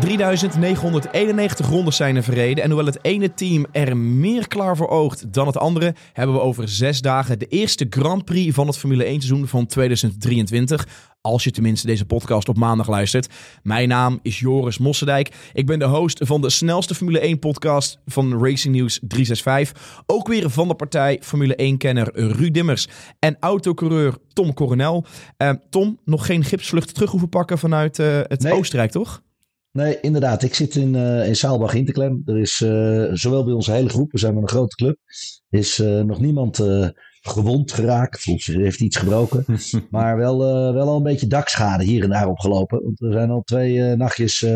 3991 rondes zijn er verreden. En hoewel het ene team er meer klaar voor oogt dan het andere, hebben we over zes dagen de eerste Grand Prix van het Formule 1 seizoen van 2023. Als je tenminste deze podcast op maandag luistert. Mijn naam is Joris Mossendijk. Ik ben de host van de snelste Formule 1 podcast van Racing News 365. Ook weer van de partij Formule 1-kenner Ruud Dimmers en autocoureur Tom Coronel. Uh, Tom, nog geen gipsvlucht terug hoeven pakken vanuit uh, het Nee. Oostenrijk, toch? Nee, inderdaad. Ik zit in, eh in Saalbach Interklem. Er is eh, zowel bij onze hele groep, we zijn met een grote club, is eh, nog niemand gewond geraakt. Of heeft iets gebroken. maar wel, wel al een beetje dakschade hier en daar opgelopen. Want we zijn al twee nachtjes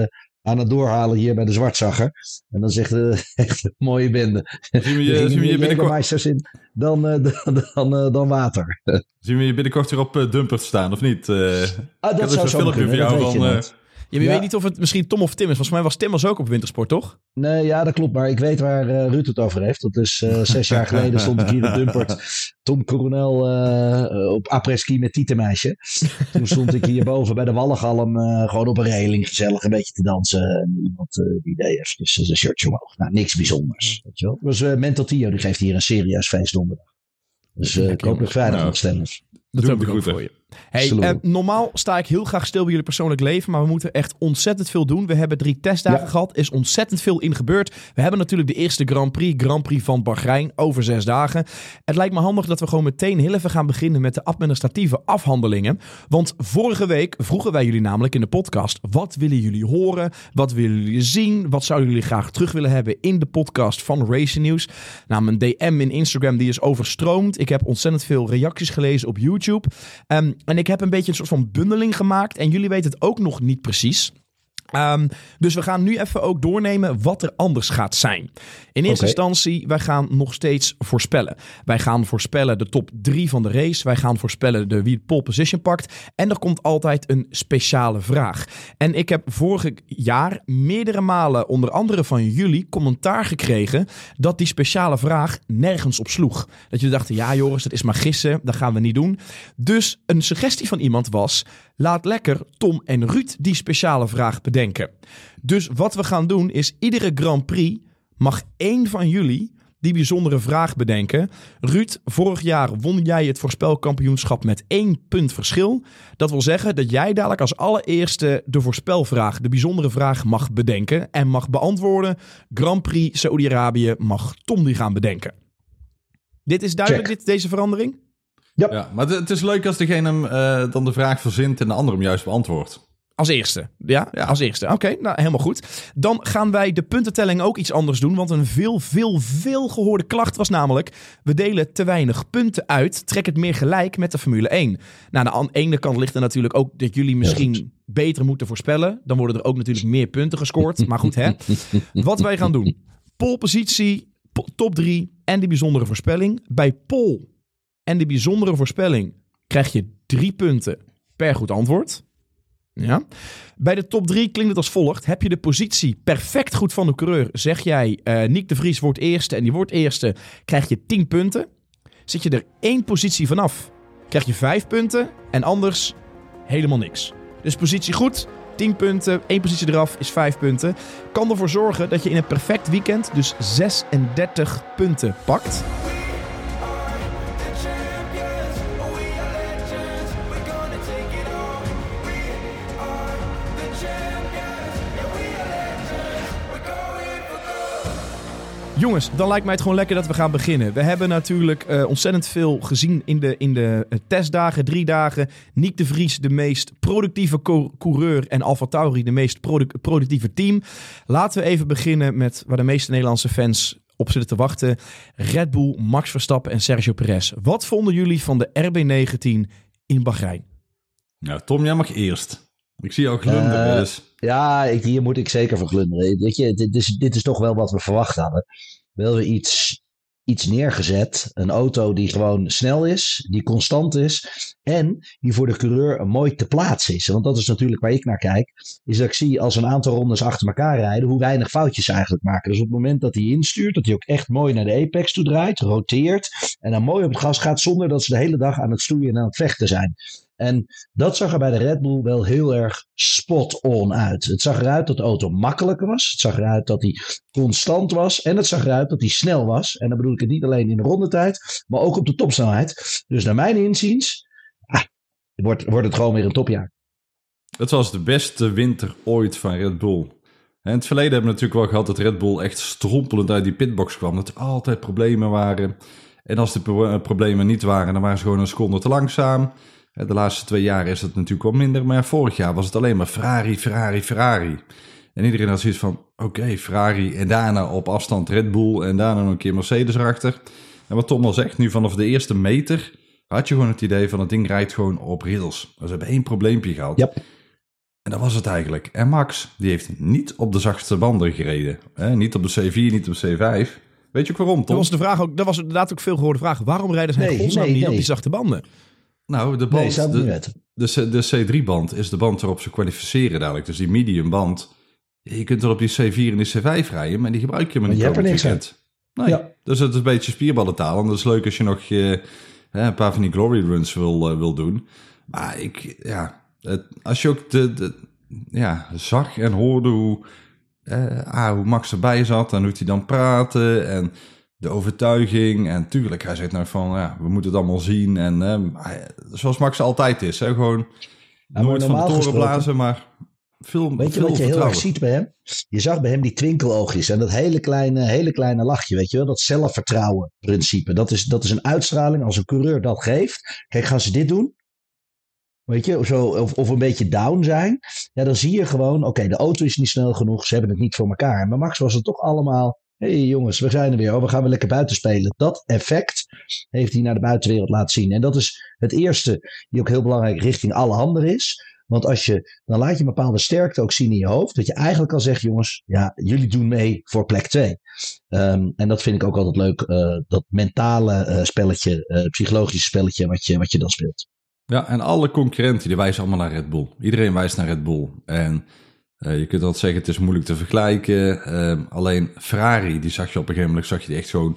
aan het doorhalen hier bij de Zwartzagger. En dan zegt de echt een mooie bende. Zien we je, gingen zien we je meer binnenkort, in dan, dan, dan, dan water. zien we je binnenkort weer op uh, Dumpert staan, of niet? Ah, dat zou zo kunnen, van je Ja, weet niet of het misschien Tom of Tim is. Volgens mij was Tim was ook op wintersport, toch? Nee, ja, dat klopt. Maar ik weet waar eh, Ruud het over heeft. Dat is eh, zes jaar geleden stond ik hier in Dumpert. Tom Coronel eh, op après-ski met Tietemeisje. Toen stond ik hierboven bij de Wallengalm eh, gewoon op een reling gezellig een beetje te dansen. En iemand eh, die deed eventjes zijn shirtje omhoog. Nou, niks bijzonders. Weet je wel. Dus eh Mental Tio die geeft hier een serieus feest donderdag. Dus eh, ik hoop dat vrijdag nog stem is. Dat hoop ik ook groeten. voor je. Hey, eh, normaal sta ik heel graag stil bij jullie persoonlijk leven, maar we moeten echt ontzettend veel doen. We hebben drie testdagen Ja. gehad, is ontzettend veel in gebeurd. We hebben natuurlijk de eerste Grand Prix, Grand Prix van Bahrein, over zes dagen. Het lijkt me handig dat we gewoon meteen heel even gaan beginnen met de administratieve afhandelingen. Want vorige week vroegen wij jullie namelijk in de podcast, wat willen jullie horen? Wat willen jullie zien? Wat zouden jullie graag terug willen hebben in de podcast van Racing News? Nou, mijn DM in Instagram die is overstroomd. Ik heb ontzettend veel reacties gelezen op YouTube. Ehm, en ik heb een beetje een soort van bundeling gemaakt. En jullie weten het ook nog niet precies. Ehm, dus we gaan nu even ook doornemen wat er anders gaat zijn. In eerste instantie, wij gaan nog steeds voorspellen. Wij gaan voorspellen de top 3 van de race. Wij gaan voorspellen de wie de pole position pakt. En er komt altijd een speciale vraag. En ik heb vorig jaar meerdere malen, onder andere van jullie, commentaar gekregen dat die speciale vraag nergens op sloeg. Dat jullie dachten, ja Joris, dat is maar gissen, dat gaan we niet doen. Dus een suggestie van iemand was, laat lekker Tom en Ruud die speciale vraag bedenken. Dus wat we gaan doen is, iedere Grand Prix mag één van jullie die bijzondere vraag bedenken. Ruud, vorig jaar won jij het voorspelkampioenschap met één punt verschil. Dat wil zeggen dat jij dadelijk als allereerste de voorspelvraag, de bijzondere vraag, mag bedenken en mag beantwoorden. Grand Prix Saoedi-Arabië mag Tom die gaan bedenken. Dit is duidelijk, Check. dit, deze verandering? Ja, maar het, is leuk als degene hem, eh, dan de vraag verzint en de ander hem juist beantwoordt. Als eerste. Ja, Ja. als eerste. Oké, nou helemaal goed. Dan gaan wij de puntentelling ook iets anders doen. Want een veel, veel, veel gehoorde klacht was namelijk... we delen te weinig punten uit. Trek het meer gelijk met de Formule 1. Nou, aan de ene kant ligt er natuurlijk ook dat jullie misschien beter moeten voorspellen. Dan worden er ook natuurlijk meer punten gescoord. Maar goed, hè. Wat wij gaan doen. Polpositie, po- top 3 en de bijzondere voorspelling. Bij pol en de bijzondere voorspelling krijg je drie punten per goed antwoord. Ja. Bij de top 3 klinkt het als volgt. Heb je de positie perfect goed van de coureur, zeg jij eh Nick de Vries wordt eerste en die wordt eerste, krijg je 10 punten. Zit je er één positie vanaf, krijg je 5 punten en anders helemaal niks. Dus positie goed, 10 punten, één positie eraf is 5 punten. Kan ervoor zorgen dat je in een perfect weekend dus 36 punten pakt. Jongens, dan lijkt mij het gewoon lekker dat we gaan beginnen. We hebben natuurlijk eh, ontzettend veel gezien in de, in de eh, testdagen, drie dagen. Nick de Vries, de meest productieve co- coureur. En Alfa Tauri, de meest produ- productieve team. Laten we even beginnen met waar de meeste Nederlandse fans op zitten te wachten. Red Bull, Max Verstappen en Sergio Perez. Wat vonden jullie van de RB19 in Bahrein? Nou, Tom, jij mag eerst. Ik zie jou glunderen, Eh, dus... Ja, ik, hier moet ik zeker van glunderen. Weet je, dit is, dit is toch wel wat we verwacht hadden. We hadden iets, iets neergezet. Een auto die gewoon snel is, die constant is. En die voor de coureur mooi te plaatsen is. Want dat is natuurlijk waar ik naar kijk. Is dat ik zie als een aantal rondes achter elkaar rijden. Hoe weinig foutjes ze eigenlijk maken. Dus op het moment dat hij instuurt. Dat hij ook echt mooi naar de apex toe draait. Roteert. En dan mooi op het gas gaat. Zonder dat ze de hele dag aan het stoeien en aan het vechten zijn. En dat zag er bij de Red Bull wel heel erg spot on uit. Het zag eruit dat de auto makkelijker was. Het zag eruit dat hij constant was. En het zag eruit dat hij snel was. En dan bedoel ik het niet alleen in de rondetijd, maar ook op de topsnelheid. Dus naar mijn inziens ah, wordt, wordt het gewoon weer een topjaar. Het was de beste winter ooit van Red Bull. In het verleden hebben we natuurlijk wel gehad dat Red Bull echt strompelend uit die pitbox kwam. Dat er altijd problemen waren. En als de problemen niet waren, dan waren ze gewoon een seconde te langzaam. De laatste twee jaar is het natuurlijk wel minder. Maar vorig jaar was het alleen maar Ferrari, Ferrari, Ferrari. En iedereen had zoiets van, oké, Ferrari en daarna op afstand Red Bull en daarna nog een keer Mercedes erachter. En wat Tom al zegt, nu vanaf de eerste meter had je gewoon het idee van het ding rijdt gewoon op rails. Ze hebben één probleempje gehad. Yep. En dat was het eigenlijk. En Max, die heeft niet op de zachtste banden gereden. Niet op de C4, niet op de C5. Weet je ook waarom, Tom? Dat was, de vraag ook, dat was inderdaad ook veel gehoorde vraag. Waarom rijden ze nee, nee, niet op die zachte banden? Nou, de band, de, de, de, C3-band is de band waarop ze kwalificeren dadelijk. Dus die medium band. Je kunt wel op die C4 en die C5 rijden, maar die gebruik je maar niet. Je hebt er niks aan. Nee, ja. dus het is een beetje spierballentaal. En dat is leuk als je nog je, een paar van die glory runs wil, uh, wil doen. Maar ik, ja, het, als je ook de, de, ja, zag en hoorde hoe, uh, ah, hoe Max erbij zat en hoe hij dan praatte en de overtuiging. En tuurlijk, hij zegt nou van, ja, we moeten het allemaal zien. En uh, zoals Max altijd is, hè, gewoon nooit van de toren blazen, maar veel Weet je wat je heel erg ziet bij hem? Je zag bij hem die twinkeloogjes en dat hele kleine, hele kleine lachje, weet je wel? Dat zelfvertrouwen principe. Dat is, dat is een uitstraling als een coureur dat geeft. Kijk, gaan ze dit doen? Weet je, zo, of, of een beetje down zijn. Ja, dan zie je gewoon, oké, de auto is niet snel genoeg. Ze hebben het niet voor elkaar. Maar Max was het toch allemaal hey jongens, we zijn er weer. Oh, we gaan weer lekker buiten spelen. Dat effect heeft hij naar de buitenwereld laten zien. En dat is het eerste die ook heel belangrijk richting alle handen is. Want als je, dan laat je een bepaalde sterkte ook zien in je hoofd. Dat je eigenlijk al zegt, jongens, ja, jullie doen mee voor plek 2. Ehm, en dat vind ik ook altijd leuk. Uh, dat mentale uh, spelletje, uh, psychologische spelletje wat je, wat je dan speelt. Ja, en alle concurrenten die wijzen allemaal naar Red Bull. Iedereen wijst naar Red Bull. En uh, je kunt altijd zeggen, het is moeilijk te vergelijken. Uh, alleen Ferrari, die zag je op een gegeven moment, zag je die echt gewoon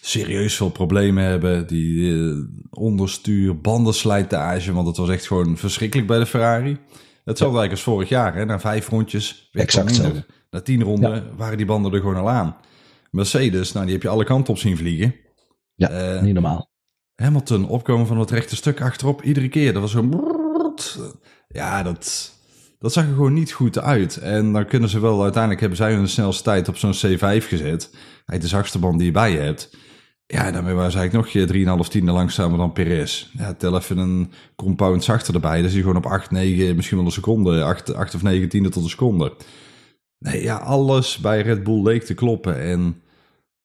serieus veel problemen hebben. Die uh, onderstuur, bandenslijtage, want het was echt gewoon verschrikkelijk bij de Ferrari. Hetzelfde eigenlijk als vorig jaar, hè? na vijf rondjes. Exact zo. Na tien ronden ja. waren die banden er gewoon al aan. Mercedes, nou die heb je alle kanten op zien vliegen. Ja, niet normaal. Hamilton opkomen van het rechte stuk achterop, iedere keer. Dat was zo... Ja, dat dat zag er gewoon niet goed uit. En dan kunnen ze wel, uiteindelijk hebben zij hun snelste tijd op zo'n C5 gezet. Hij de zachtste band die je bij je hebt. Ja, daarmee was eigenlijk nog je 3,5 tiende langzamer dan Perez. Ja, tel even een compound zachter erbij. Dan zie je gewoon op 8, 9, misschien wel een seconde. 8, 8 of 9 tiende tot een seconde. Nee, ja, alles bij Red Bull leek te kloppen. En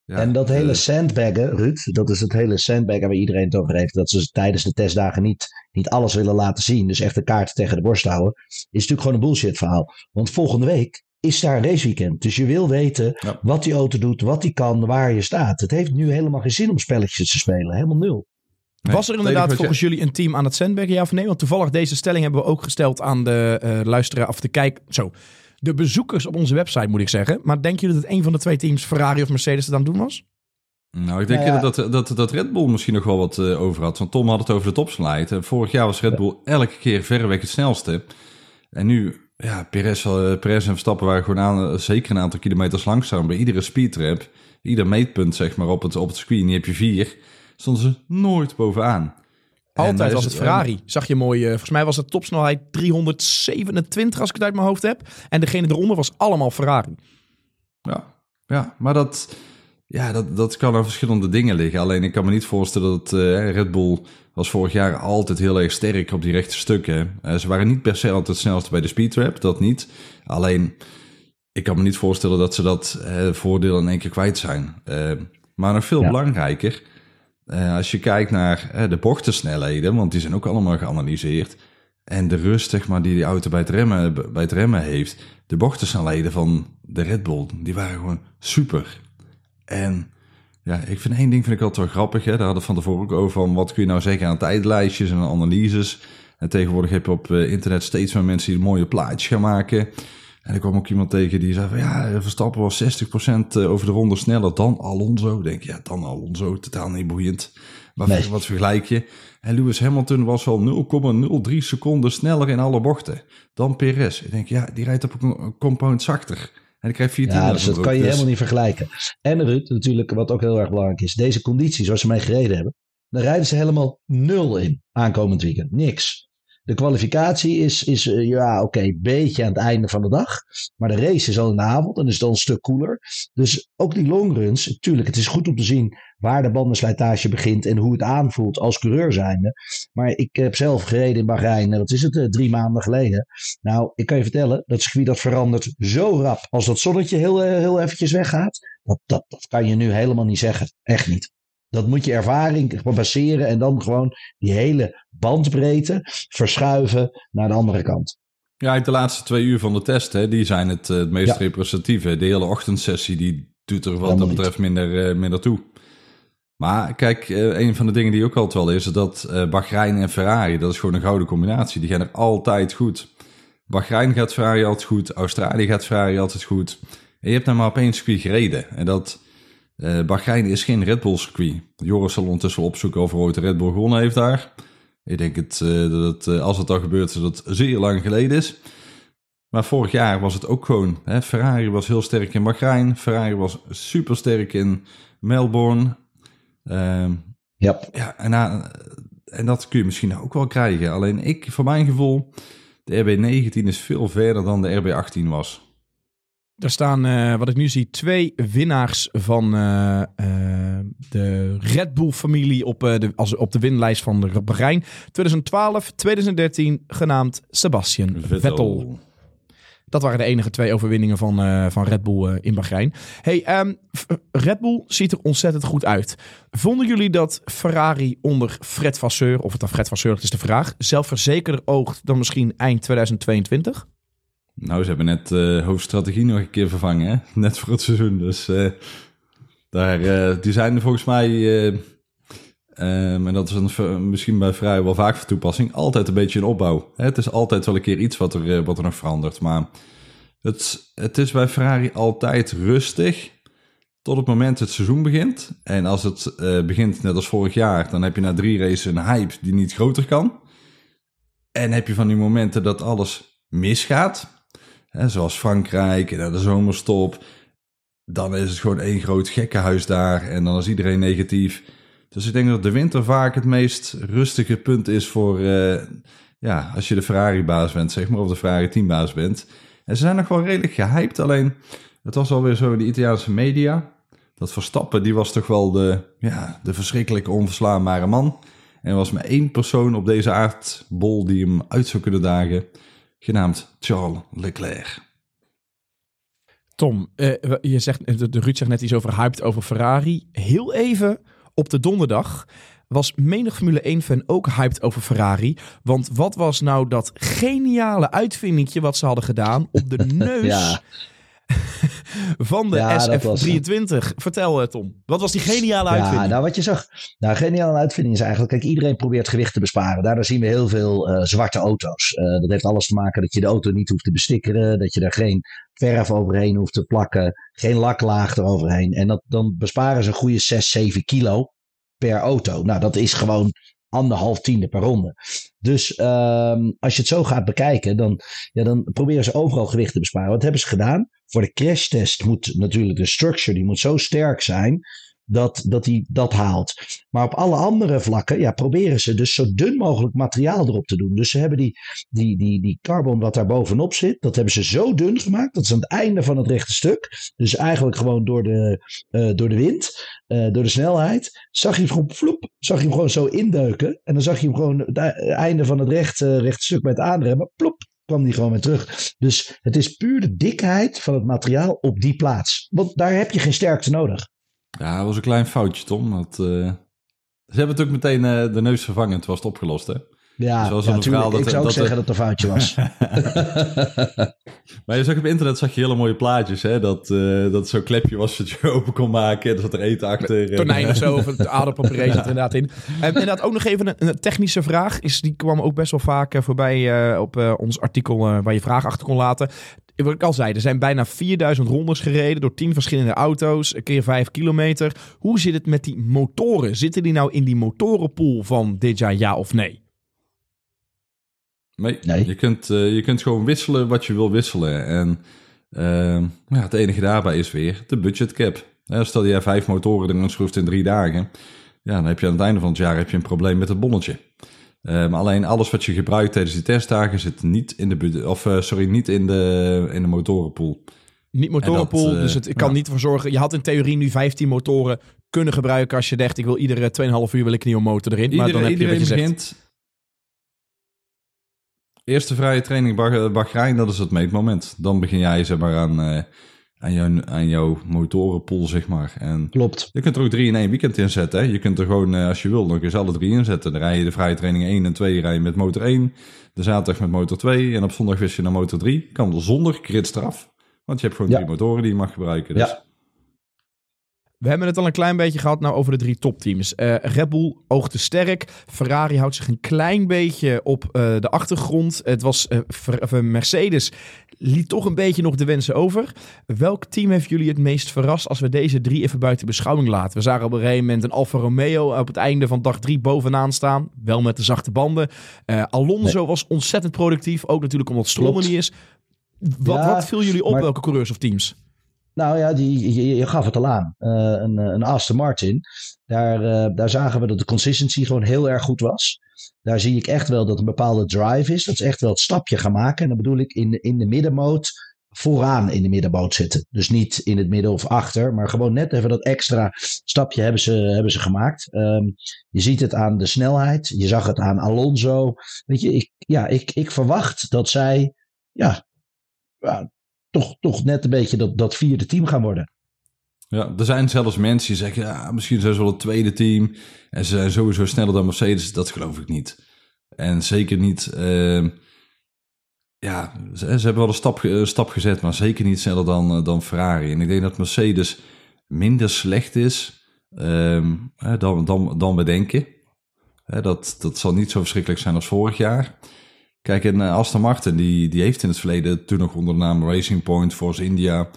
en dat hele sandbaggen, Ruud, dat is het hele sandbaggen waar iedereen het over heeft. Dat ze tijdens de testdagen niet, niet alles willen laten zien. Dus echt de kaart tegen de borst houden. Is natuurlijk gewoon een bullshit verhaal. Want volgende week is daar een raceweekend. Dus je wil weten wat die auto doet, wat die kan, waar je staat. Het heeft nu helemaal geen zin om spelletjes te spelen. Helemaal nul. Was er inderdaad volgens jullie een team aan het sandbaggen, ja of nee? Want toevallig deze stelling hebben we ook gesteld aan de uh, luisteraar of de kijk. Zo, de bezoekers op onze website, moet ik zeggen. Maar denken jullie dat een van de twee teams, Ferrari of Mercedes, het aan doen was? Nou, ik denk nou dat, dat, dat Red Bull misschien nog wel wat uh, over had. Want Tom had het over de topsnelheid. En vorig jaar was Red Bull elke keer verreweg het snelste. En nu, ja, Perez, uh, Perez en Verstappen waren gewoon aan, uh, zeker een aantal kilometers langzaam. Bij iedere speedtrap, ieder meetpunt zeg maar op het, op het screen, die heb je vier, stonden ze nooit bovenaan. Altijd was het Ferrari. Zag je mooi. Uh, volgens mij was de topsnelheid 327 als ik het uit mijn hoofd heb. En degene eronder was allemaal Ferrari. Ja, ja maar dat, ja, dat, dat kan aan verschillende dingen liggen. Alleen ik kan me niet voorstellen dat uh, Red Bull was vorig jaar altijd heel erg sterk op die rechte stukken. Uh, ze waren niet per se altijd het snelste bij de speedtrap, dat niet. Alleen ik kan me niet voorstellen dat ze dat voordeel in één keer kwijt zijn. maar nog veel belangrijker uh, als je kijkt naar uh, de bochtensnelheden, want die zijn ook allemaal geanalyseerd. En de rust maar, die die auto bij het, remmen, bij het remmen heeft. De bochtensnelheden van de Red Bull, die waren gewoon super. En ja, ik vind één ding vind ik altijd wel grappig. Hè? Daar hadden we van tevoren ook over van wat kun je nou zeggen aan tijdlijstjes en analyses. En tegenwoordig heb je op internet steeds meer mensen die mooie plaatjes gaan maken. En er kwam ook iemand tegen die zei van ja, Verstappen was 60% eh, over de ronde sneller dan Alonso. Ik denk ja, dan Alonso, totaal niet boeiend. Maar wat vergelijk je? En Lewis Hamilton was al 0,03 seconden sneller in alle bochten dan Perez. Ik denk, ja, die rijdt op een compound zachter. En die krijgt 14 Ja, dus dat kan je helemaal niet vergelijken. En Ruud, natuurlijk, wat ook heel erg belangrijk is. Deze condities, zoals ze mee gereden hebben. Dan rijden ze helemaal nul in aankomend weekend. Niks. De kwalificatie is, is eh, ja, oké, een beetje aan het einde van de dag. Maar de race is al in de avond en is dan een stuk koeler. Dus ook die longruns, natuurlijk, het is goed om te zien waar de bandenslijtage begint en hoe het aanvoelt als coureur zijnde. Maar ik heb zelf gereden in Bahrein, dat is het, eh, drie maanden geleden. Nou, ik kan je vertellen, dat circuit dat verandert zo rap. Als dat zonnetje heel, eh, heel eventjes weggaat, dat, dat, dat kan je nu helemaal niet zeggen. Echt niet. Dat moet je ervaring baseren en dan gewoon die hele bandbreedte verschuiven naar de andere kant. Ja, de laatste twee uur van de test, hè, die zijn het, eh, het meest Ja. representatieve. De hele ochtendsessie, die doet er wat Helemaal dat niet. betreft minder, eh, minder toe. Maar kijk, eh, een van de dingen die ook altijd wel is, dat Bahrein en Ferrari, dat is gewoon een gouden combinatie. Die gaan er altijd goed. Bahrein gaat Ferrari altijd goed, Australië gaat Ferrari altijd goed. En je hebt nou maar op één circuit gereden. En dat, eh Bahrein is geen Red Bull circuit. Joris zal ondertussen opzoeken of er ooit een Red Bull gewonnen heeft daar. Ik denk het, eh, dat het, eh, als het al gebeurt, dat het zeer lang geleden is. Maar vorig jaar was het ook gewoon. Hè? Ferrari was heel sterk in Bahrein. Ferrari was super sterk in Melbourne. Ehm, Ja, ja, en, na- en dat kun je misschien ook wel krijgen. Alleen ik, voor mijn gevoel, de RB19 is veel verder dan de RB18 was. Er staan, eh, wat ik nu zie, twee winnaars van eh, eh, de Red Bull-familie op, de, als, op de winlijst van de Bahrein. 2012, 2013, genaamd Sebastian Vettel. Dat waren de enige twee overwinningen van, van Red Bull in Bahrein. Hey, ehm, Red Bull ziet er ontzettend goed uit. Vonden jullie dat Ferrari onder Fred Vasseur, of het dan Fred Vasseur dat is de vraag, zelfverzekerder oogt dan misschien eind 2022? Nou, ze hebben net eh hoofdstrategie nog een keer vervangen, hè? net voor het seizoen. Dus eh, daar, eh, die zijn er volgens mij, eh, ehm, en dat is ver- misschien bij Vrij wel vaak van toepassing, altijd een beetje een opbouw. Hè? Het is altijd wel een keer iets wat er, wat er nog verandert. Maar het, het is bij Ferrari altijd rustig tot het moment het seizoen begint. En als het begint net als vorig jaar, dan heb je na drie races een hype die niet groter kan. En heb je van die momenten dat alles misgaat, hè, zoals Frankrijk en de zomerstop, dan is het gewoon één groot gekkenhuis daar en dan is iedereen negatief. Dus ik denk dat de winter vaak het meest rustige punt is voor, eh, ja, als je de Ferrari-baas bent, zeg maar, of de Ferrari-teambaas bent. En ze zijn nog wel redelijk gehyped, alleen het was alweer zo in de Italiaanse media. Dat Verstappen, die was toch wel de, ja, de verschrikkelijke onverslaanbare man. En er was maar één persoon op deze aardbol die hem uit zou kunnen dagen, genaamd Charles Leclerc. Tom, eh, je zegt, de, de Ruud zegt net iets over hyped over Ferrari. Heel even op de donderdag was menig Formule 1-fan ook hyped over Ferrari. Want wat was nou dat geniale uitvindingje wat ze hadden gedaan op de neus Ja. Van de Ja, dat was, SF23? Vertel, eh, Tom. Wat was die geniale uitvinding? Ja, nou wat je zag. Nou, geniale uitvinding is eigenlijk, kijk, iedereen probeert gewicht te besparen. Daardoor zien we heel veel eh, zwarte auto's. Eh, dat heeft alles te maken dat je de auto niet hoeft te bestikkeren, dat je er geen verf overheen hoeft te plakken, geen laklaag eroverheen. En dat, dan besparen ze een goede 6, 7 kilo per auto. Nou, dat is gewoon anderhalf tiende per ronde. Dus ehm, als je het zo gaat bekijken, dan, ja, dan proberen ze overal gewicht te besparen. Wat hebben ze gedaan? Voor de crashtest moet natuurlijk de structure die moet zo sterk zijn dat, dat hij dat haalt. Maar op alle andere vlakken ja, proberen ze dus zo dun mogelijk materiaal erop te doen. Dus ze hebben die, die, die, die carbon wat daar bovenop zit, dat hebben ze zo dun gemaakt. Dat is aan het einde van het rechte stuk. Dus eigenlijk gewoon door de, eh, door de wind, eh, door de snelheid, zag je hem gewoon vloep, zag je hem gewoon zo indeuken. En dan zag je hem gewoon het einde van het rechte, rechte stuk met aanremmen, plop, kwam die gewoon weer terug. Dus het is puur de dikheid van het materiaal op die plaats. Want daar heb je geen sterkte nodig. Ja, dat was een klein foutje, Tom. Dat, eh, Ze hebben het ook meteen eh, de neus vervangen, toen was het opgelost, hè? Ja, verhaal dat- ik zou ook dat- zeggen dat het een foutje was. Maar je zag op internet zag je hele mooie plaatjes, hè? Dat, eh, dat zo'n klepje was dat je open kon maken en er zat er eten achter. en- tonijn of zo, of het aardappelpuree zit er inderdaad in. En inderdaad ook nog even een, een technische vraag. Is, die kwam ook best wel vaak voorbij eh, op eh, ons artikel eh, waar je vragen achter kon laten. Wat ik al zei, er zijn bijna 4000 rondes gereden door 10 verschillende auto's, een keer 5 kilometer. Hoe zit het met die motoren? Zitten die nou in die motorenpool van dit jaar, ja of nee? Nee, Nee. Je, kunt, eh, je kunt gewoon wisselen wat je wil wisselen. En ehm, ja, het enige daarbij is weer de budget cap. Stel je vijf motoren erin schroeft in drie dagen. Ja, dan heb je aan het einde van het jaar heb je een probleem met het bonnetje. Ehm, alleen alles wat je gebruikt tijdens die testdagen zit niet in de, of, eh, sorry, niet in de, in de motorenpool. Niet motorenpool, eh, dus het ik kan ja. niet voor zorgen. Je had in theorie nu 15 motoren kunnen gebruiken als je dacht, ik wil iedere 2,5 uur wil ik een nieuwe motor erin. maar dan heb je wat je zegt. begint... Eerste vrije training Bah- Bahrein, dat is het meetmoment. Dan begin jij zeg maar aan, eh, aan, jouw, aan jouw motorenpool, zeg maar. En Klopt. je kunt er ook drie in één weekend inzetten. Hè? Je kunt er gewoon, eh, als je wil, dan kun je ze alle drie inzetten. Dan rij je de vrije training 1 en 2 rij je met motor 1. De zaterdag met motor 2. En op zondag wist je naar motor 3. Kan er zonder gridstraf. Want je hebt gewoon Ja. drie motoren die je mag gebruiken. Dus Ja. We hebben het al een klein beetje gehad nou over de drie topteams. Eh Red Bull oogde sterk. Ferrari houdt zich een klein beetje op eh, de achtergrond. Het was eh, Mercedes liet toch een beetje nog de wensen over. Welk team heeft jullie het meest verrast als we deze drie even buiten beschouwing laten? We zagen op een gegeven moment een Alfa Romeo op het einde van dag drie bovenaan staan. Wel met de zachte banden. Alonso was ontzettend productief. Ook natuurlijk omdat Stroll niet is. Wat, Ja, wat viel jullie op? maar- Welke coureurs of teams? Nou ja, die, je, gaf het al aan. Eh, een, eh, een Aston Martin. Daar, eh, daar zagen we dat de consistency gewoon heel erg goed was. Daar zie ik echt wel dat een bepaalde drive is. Dat ze echt wel het stapje gaan maken. En dan bedoel ik in in de middenmoot vooraan in de middenboot zitten. Dus niet in het midden of achter, maar gewoon net even dat extra stapje hebben ze, hebben ze gemaakt. Ehm, je ziet het aan de snelheid. Je zag het aan Alonso. Weet je, ik, ja, ik, ik verwacht dat zij ja, toch, toch net een beetje dat, dat vierde team gaan worden. Ja, er zijn zelfs mensen die zeggen, ja, misschien zijn ze wel het tweede team. En ze zijn sowieso sneller dan Mercedes. Dat geloof ik niet. En zeker niet, ehm, ja, ze, hebben wel een stap, een stap gezet, maar zeker niet sneller dan, eh, dan Ferrari. En ik denk dat Mercedes minder slecht is ehm, dan, dan, dan we denken. Dat, dat zal niet zo verschrikkelijk zijn als vorig jaar. Kijk, en eh, Aston Martin, die, die heeft in het verleden, toen nog onder de naam Racing Point, Force India,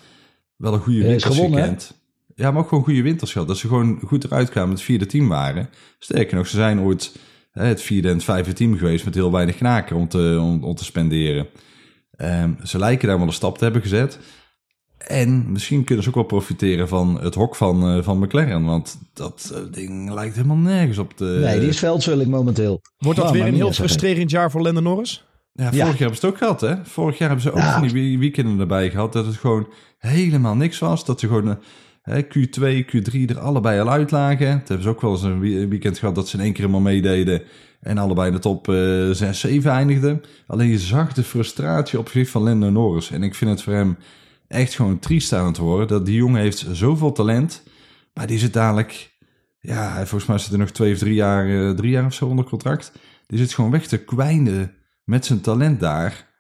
wel een goede Ja, winters hè? gekend. Ja, maar ook gewoon goede winters gehad. Dat ze gewoon goed eruit kwamen, het vierde team waren. Sterker nog, ze zijn ooit hè, het vierde en het vijfde team geweest met heel weinig knaken om te, om, om te spenderen. Ehm, ze lijken daar wel een stap te hebben gezet. En misschien kunnen ze ook wel profiteren van het hok van, eh, van McLaren. Want dat eh, ding lijkt helemaal nergens op de... nee, die is veldvulling momenteel. Wordt dat weer een heel frustrerend jaar voor Lando Norris? Ja, vorig Ja. jaar hebben ze het ook gehad, hè? Vorig jaar hebben ze ook Ja. van die weekenden erbij gehad dat het gewoon helemaal niks was. Dat ze gewoon eh, hè, Q2, Q3 er allebei al uit lagen. Toen hebben ze ook wel eens een weekend gehad dat ze in één keer helemaal meededen en allebei in de top eh 6, 7 eindigden. Alleen je zag de frustratie op zich van Lando Norris. En ik vind het voor hem echt gewoon triest aan het worden. Dat die jongen heeft zoveel talent, maar die zit dadelijk... Ja, hij- volgens mij zit er nog twee of drie jaar, eh, drie jaar of zo onder contract. Die zit gewoon weg te kwijnen met zijn talent daar.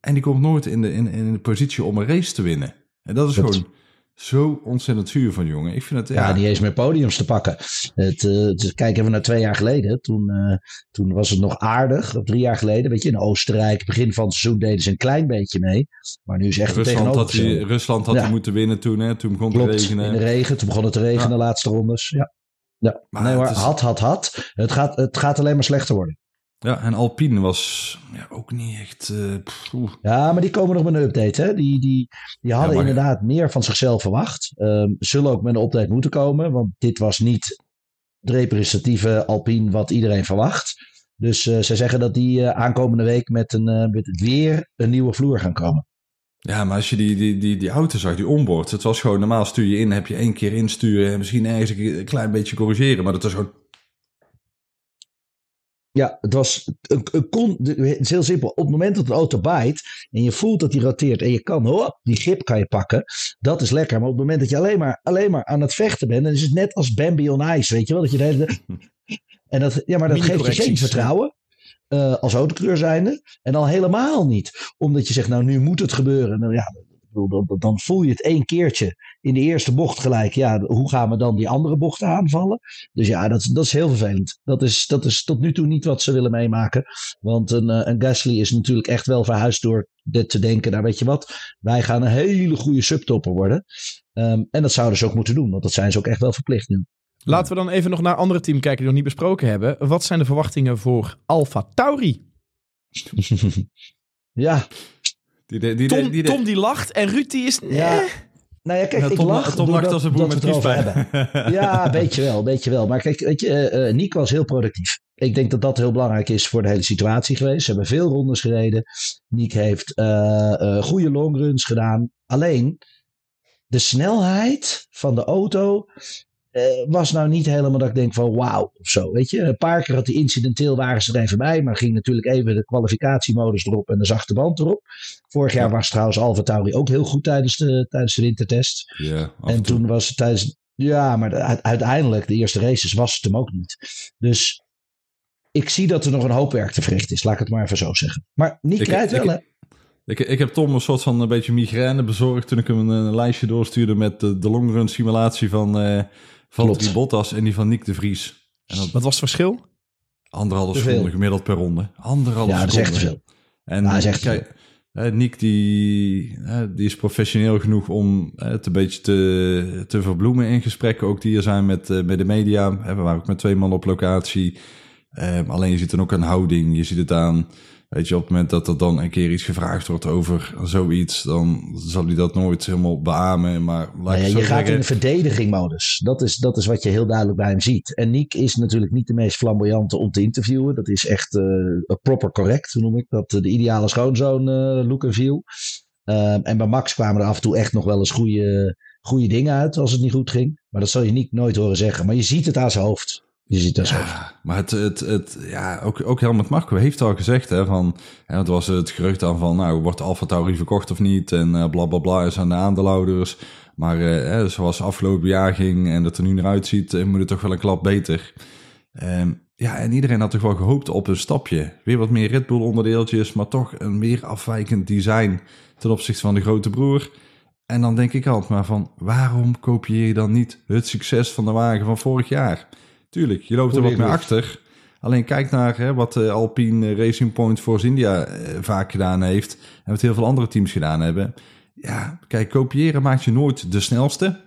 En die komt nooit in de, in, in de positie om een race te winnen. En dat is gewoon zo ontzettend zuur van die jongen. Ik vind het, Ja, ja, niet eens meer podiums te pakken. Het, eh, het- kijk even naar twee jaar geleden. Toen, eh, toen was het nog aardig. Of drie jaar geleden. Weet je, in Oostenrijk, begin van het seizoen deden ze een klein beetje mee. Maar nu is echt het Rusland had, tegenovergestelde. Rusland had Ja. moeten winnen toen. Hè? Toen begon het te regenen. in de regen. Toen begon het te regenen, Ja. de laatste rondes. Ja. Ja. Maar nee, maar is- had, had, had. Het gaat, het gaat alleen maar slechter worden. Ja, en Alpine was ja, ook niet echt... eh. Ja, maar die komen nog met een update. Hè? Die, die, die hadden maar- inderdaad meer van zichzelf verwacht. Ehm, zullen ook met een update moeten komen. Want dit was niet het representatieve Alpine wat iedereen verwacht. Dus eh, ze zeggen dat die eh, aankomende week met, een, met weer een nieuwe vloer gaan komen. Ja, maar als je die, die, die, die auto zag, die onboard. Het was gewoon, normaal stuur je in, heb je één keer insturen. En misschien ergens een klein beetje corrigeren. Maar dat was gewoon... Ja, het was een, een kon, het is heel simpel. Op het moment dat de auto bijt en je voelt dat die roteert en je kan, die grip kan je pakken. Dat is lekker. Maar op het moment dat je alleen maar, alleen maar aan het vechten bent, dan is het net als Bambi on Ice, weet je wel? Dat je de hele- en dat, ja, maar dat geeft je geen vertrouwen. eh, als autocreur zijnde. En al helemaal niet. Omdat je zegt, nou nu moet het gebeuren. Nou ja, Dan, dan voel je het één keertje in de eerste bocht gelijk. Ja, hoe gaan we dan die andere bochten aanvallen? Dus ja, dat, dat is heel vervelend. Dat is, dat is tot nu toe niet wat ze willen meemaken. Want een, eh, een Gasly is natuurlijk echt wel verhuisd door dit te denken. Nou, weet je wat? Wij gaan een hele goede subtopper worden. Ehm, en dat zouden ze ook moeten doen, want dat zijn ze ook echt wel verplicht nu. Laten we dan even nog naar andere team kijken die we nog niet besproken hebben. Wat zijn de verwachtingen voor Alfa Tauri? ja. Die, Tom, die, Tom die lacht en Ruud die is... Ja. Nou ja, kijk, Ja, ik Tom- lach Tom lacht als een boer met kiespijn. hebben. Ja, een beetje wel, een beetje wel. Maar kijk, weet je, eh, eh, Nick was heel productief. Ik denk dat dat heel belangrijk is voor de hele situatie geweest. Ze hebben veel rondes gereden. Nick heeft eh, eh, goede longruns gedaan. Alleen, de snelheid van de auto eh, was nou niet helemaal dat ik denk van wauw of zo. Weet je, een paar keer had die incidenteel waren ze er even bij. Maar ging natuurlijk even de kwalificatiemodus erop en de zachte band erop. Vorig jaar was trouwens Alfa Tauri ook heel goed tijdens de, tijdens de wintertest. Ja, En en toe. toen was het tijdens. Ja, maar de- uiteindelijk, de eerste races, was het hem ook niet. Dus ik zie dat er nog een hoop werk te verrichten is. Laat ik het maar even zo zeggen. Maar niet krijgt ik- wel, hè? Ik, ik heb Tom een soort van een beetje migraine bezorgd toen ik hem een, een lijstje doorstuurde met de, de longrun simulatie van, eh van Klopt. Drie Bottas en die van Nick de Vries. En dat Wat was het verschil? anderhalve veel. seconde gemiddeld per ronde. Anderhalve Ja, dat is echt te veel. En Ja, dat is echt kijk, hè, Nick die, hè, die is professioneel genoeg om hè, het een beetje te, te verbloemen in gesprekken. Ook die er zijn met, eh, met de media. Hè, we waren ook met twee man op locatie. Ehm, alleen je ziet dan ook aan houding. Je ziet het aan, weet je, op het moment dat er dan een keer iets gevraagd wordt over zoiets, dan zal hij dat nooit helemaal beamen. Maar laat Nou ja, je gaat zeggen. in de verdedigingmodus. Dat is, dat is wat je heel duidelijk bij hem ziet. En Nick is natuurlijk niet de meest flamboyante om te interviewen. Dat is echt eh, proper correct, noem ik dat? De ideale schoonzoon eh, look en feel. Ehm, en bij Max kwamen er af en toe echt nog wel eens goede, goede dingen uit als het niet goed ging. Maar dat zal je niet nooit horen zeggen. Maar je ziet het aan zijn hoofd. Je ziet aan hoofd. Ja, maar het, het, het, ja, ook, ook Helmut Marko heeft al gezegd, hè, van, hè, het was het gerucht dan van, nou, wordt Alfa Tauri verkocht of niet, en eh, bla bla bla is aan de aandeelhouders. Maar eh, hè, zoals afgelopen jaar ging en dat er nu naar uitziet, eh, moet het toch wel een klap beter. Ehm, ja, en iedereen had toch wel gehoopt op een stapje. Weer wat meer Red Bull onderdeeltjes, maar toch een meer afwijkend design ten opzichte van de grote broer. En dan denk ik altijd maar van, waarom kopieer je dan niet het succes van de wagen van vorig jaar? Tuurlijk, je loopt er wat mee. achter. Alleen kijk naar hè, wat de Alpine Racing Point Force India eh, vaak gedaan heeft. En wat heel veel andere teams gedaan hebben. Ja, kijk, kopiëren maakt je nooit de snelste.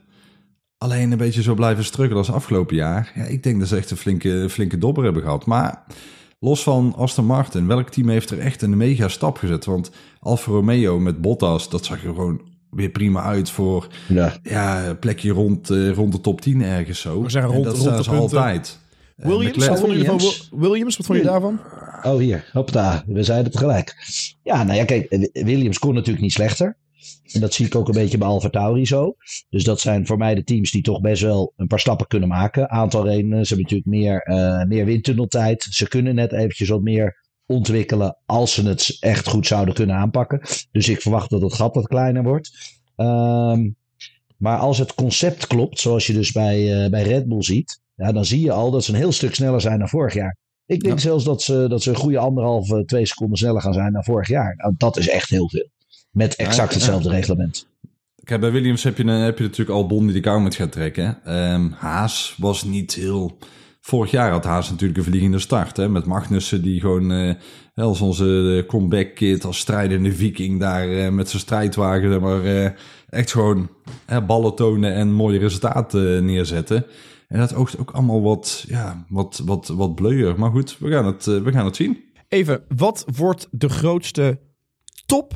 Alleen een beetje zo blijven struggelen als afgelopen jaar. Ja, ik denk dat ze echt een flinke, flinke dobber hebben gehad. Maar los van Aston Martin, welk team heeft er echt een mega stap gezet? Want Alfa Romeo met Bottas, dat zag er gewoon weer prima uit voor Ja. ja, een plekje rond, eh, rond de top 10 ergens zo. We zeggen En rond- dat rond de altijd. Eh, Williams, Leclerc- wat vonden jullie van Williams? Wat jullie daarvan? Oh, hier. Hoppa, we zeiden het tegelijk. Ja, nou ja, kijk, eh, Williams kon natuurlijk niet slechter. En dat zie ik ook een beetje bij Alfa Tauri zo. Dus dat zijn voor mij de teams die toch best wel een paar stappen kunnen maken. Aantal redenen. Ze hebben natuurlijk meer, eh, meer windtunneltijd. Ze kunnen net eventjes wat meer ontwikkelen als ze het echt goed zouden kunnen aanpakken. Dus ik verwacht dat het gat wat kleiner wordt. Ehm, maar als het concept klopt, zoals je dus bij, eh, bij Red Bull ziet, ja, dan zie je al dat ze een heel stuk sneller zijn dan vorig jaar. Ik denk Ja. zelfs dat ze, dat ze een goede anderhalve, twee seconden sneller gaan zijn dan vorig jaar. Nou, dat is echt heel veel. Met exact Ja, hetzelfde reglement. Kijk, bij Williams heb je, heb je natuurlijk al Bon die de kou moet gaan trekken. Ehm, Haas was niet heel... Vorig jaar had Haas natuurlijk een vliegende start. Hè, met Magnussen die gewoon eh, als onze comeback kid, als strijdende viking daar eh, met zijn strijdwagen maar, eh, echt gewoon ballen tonen en mooie resultaten eh, neerzetten. En dat oogt ook allemaal wat, ja, wat, wat, wat bleuer. Maar goed, we gaan het, eh, we gaan het zien. Even, wat wordt de grootste top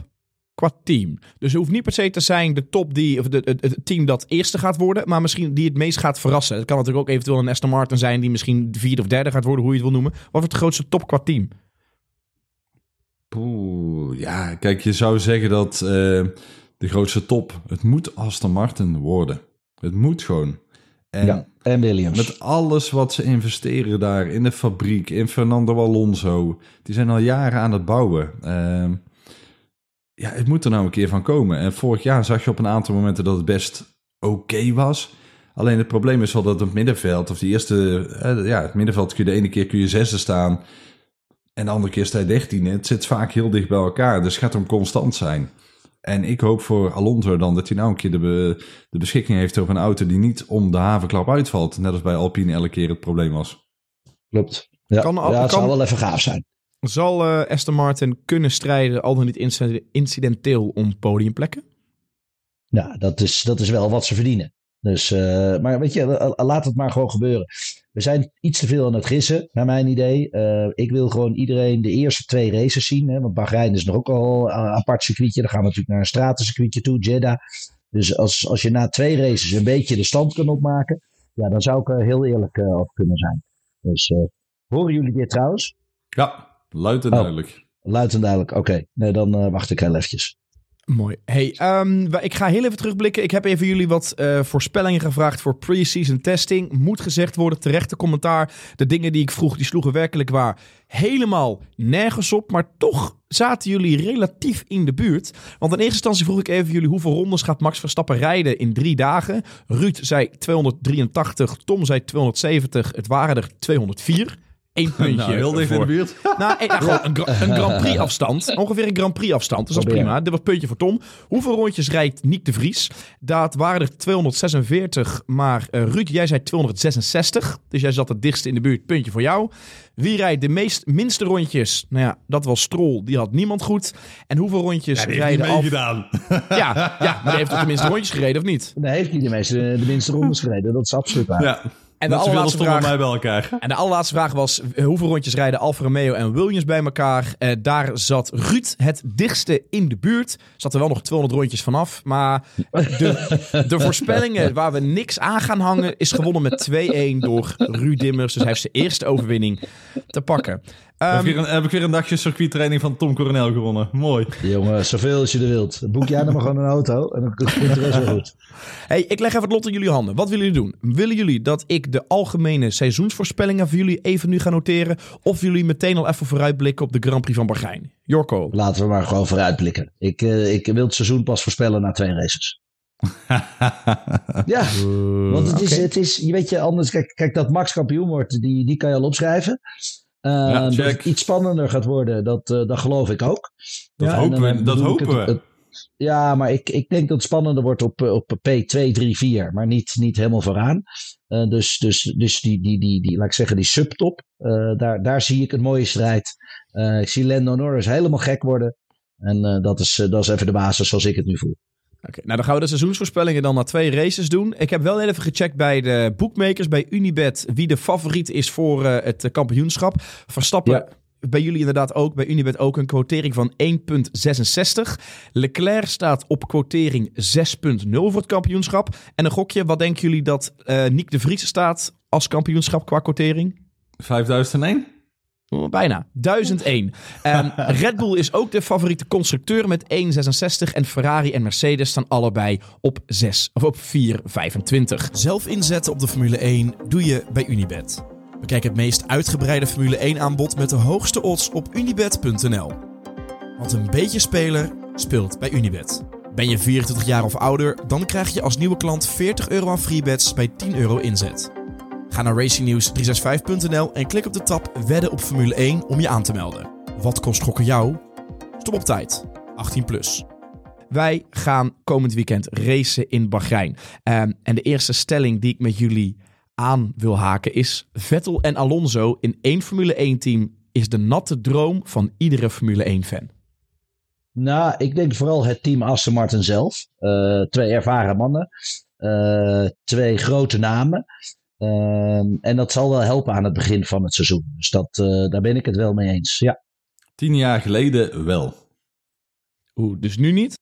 qua team? Dus het hoeft niet per se te zijn de top die, of de, het, het team dat eerste gaat worden, maar misschien die het meest gaat verrassen. Het kan natuurlijk ook eventueel een Aston Martin zijn die misschien de vierde of derde gaat worden, hoe je het wil noemen. Wat wordt de grootste top qua team? Oeh, ja, kijk, je zou zeggen dat eh, de grootste top, het moet Aston Martin worden. Het moet gewoon. En ja, en Williams. met alles wat ze investeren daar in de fabriek, in Fernando Alonso, die zijn al jaren aan het bouwen. Ehm, ja, het moet er nou een keer van komen. En vorig jaar zag je op een aantal momenten dat het best oké was. Alleen het probleem is wel dat het middenveld, of die eerste, eh, ja, het middenveld kun je de ene keer kun je zesde staan. En de andere keer sta je dertiende. Het zit vaak heel dicht bij elkaar, dus het gaat om constant zijn. En ik hoop voor Alonso dan dat hij nou een keer de, be- de beschikking heeft over een auto die niet om de havenklap uitvalt. Net als bij Alpine elke keer het probleem was. Klopt. Ja, Kan- ja het kan- zou wel even gaaf zijn. Zal eh Aston Martin kunnen strijden, al dan niet inc- incidenteel, om podiumplekken? Ja, dat is, dat is wel wat ze verdienen. Dus, eh, maar weet je, laat het maar gewoon gebeuren. We zijn iets te veel aan het gissen, naar mijn idee. Eh, ik wil gewoon iedereen de eerste twee races zien. Hè, want Bahrein is nog ook al een apart circuitje. Dan gaan we natuurlijk naar een stratencircuitje toe, Jeddah. Dus als, als je na twee races een beetje de stand kan opmaken. Ja, dan zou ik er heel eerlijk eh, over kunnen zijn. Dus eh, horen jullie dit trouwens? Ja, luid en Oh. duidelijk. Luid en duidelijk. Oké, nee, dan eh, wacht ik heel eventjes. Mooi. Hey, ehm, ik ga heel even terugblikken. Ik heb even jullie wat eh, voorspellingen gevraagd voor pre-season testing. Moet gezegd worden, terechte commentaar. De dingen die ik vroeg, die sloegen werkelijk waar helemaal nergens op. Maar toch zaten jullie relatief in de buurt. Want in eerste instantie vroeg ik even jullie hoeveel rondes gaat Max Verstappen rijden in drie dagen. Ruud zei 283, Tom zei 270, het waren er 204. Eén puntje. Nou, heel dicht in de buurt. nou, een, nou, gewoon een, gra- een Grand Prix afstand. Ongeveer een Grand Prix afstand. Dus dat is prima. Dit was een puntje voor Tom. Hoeveel rondjes rijdt Nick de Vries? Dat waren er 246. Maar eh, Ruud, jij zei 266. Dus jij zat het dichtste in de buurt. Puntje voor jou. Wie rijdt de meest, minste rondjes? Nou ja, dat was Stroll. Die had niemand goed. En hoeveel rondjes rijden Alfa... meegedaan. Ja, ja, maar die heeft toch de minste rondjes gereden, of niet? Nee, heeft niet de, meeste, de minste rondes gereden. Dat is absoluut waar. Ja, En de allerlaatste vraag... mij bij elkaar. En de allerlaatste vraag was: eh, hoeveel rondjes rijden Alfa Romeo en Williams bij elkaar? Eh, daar zat Ruud het dichtste in de buurt. Zat er wel nog 200 rondjes vanaf. Maar de, de voorspellingen waar we niks aan gaan hangen, is gewonnen met 2-1 door Ruud Dimmers. Dus hij heeft zijn eerste overwinning te pakken. Heb, Ehm, ik weer een, heb ik weer een dagje circuittraining van Tom Coronel gewonnen. Mooi. Jongen, zoveel als je er wilt. Boek jij dan maar gewoon een auto en dan komt de rest wel goed. hey, ik leg even het lot in jullie handen. Wat willen jullie doen? Willen jullie dat ik de algemene seizoensvoorspellingen voor jullie even nu ga noteren? Of willen jullie meteen al even vooruitblikken op de Grand Prix van Bahrein? Jorko. Laten we maar gewoon vooruitblikken. Ik, eh, ik wil het seizoen pas voorspellen na twee races. Ja, want het is, het is, je weet je, anders, kijk, kijk dat Max kampioen wordt, die, die kan je al opschrijven. Eh, Ja, dat het iets spannender gaat worden, dat, eh, dat geloof ik ook. Dat Ja, hopen we. Dat hopen het- we. het- ja, maar ik, ik denk dat het spannender wordt op, op P2, 3, 4, maar niet, niet helemaal vooraan. Eh, dus dus, dus die, die, die, die, laat ik zeggen, die subtop, daar, daar zie ik een mooie strijd. Ik zie Lando Norris helemaal gek worden. En dat, is, dat is even de basis zoals ik het nu voel. Oké, nou dan gaan we de seizoensvoorspellingen dan na twee races doen. Ik heb wel even gecheckt bij de bookmakers, bij Unibet, wie de favoriet is voor eh, het kampioenschap. Verstappen, Ja. bij jullie inderdaad ook, bij Unibet ook een quotering van 1,66. Leclerc staat op quotering 6,0 voor het kampioenschap. En een gokje, wat denken jullie dat eh Nick de Vries staat als kampioenschap qua quotering? 5001? Bijna. 1001. Ehm, Red Bull is ook de favoriete constructeur met 1,66. En Ferrari en Mercedes staan allebei op 6 of op 4,25. Zelf inzetten op de Formule 1 doe je bij Unibet. Bekijk het meest uitgebreide Formule 1 aanbod met de hoogste odds op unibet.nl. Want een beetje speler speelt bij Unibet. Ben je 24 jaar of ouder, dan krijg je als nieuwe klant 40 euro aan freebets bij 10 euro inzet. Ga naar racingnews365.nl en klik op de tab Wedden op Formule 1 om je aan te melden. Wat kost gokken jou? Stop op tijd. 18 plus. Wij gaan komend weekend racen in Bahrein. Ehm, en de eerste stelling die ik met jullie aan wil haken is... Vettel en Alonso in één Formule 1 team is de natte droom van iedere Formule 1 fan. Nou, ik denk vooral het team Aston Martin zelf. Eh, twee ervaren mannen. Eh, twee grote namen. Ehm, en dat zal wel helpen aan het begin van het seizoen. Dus dat, eh, daar ben ik het wel mee eens. Ja. Tien jaar geleden wel. Oeh, dus nu niet?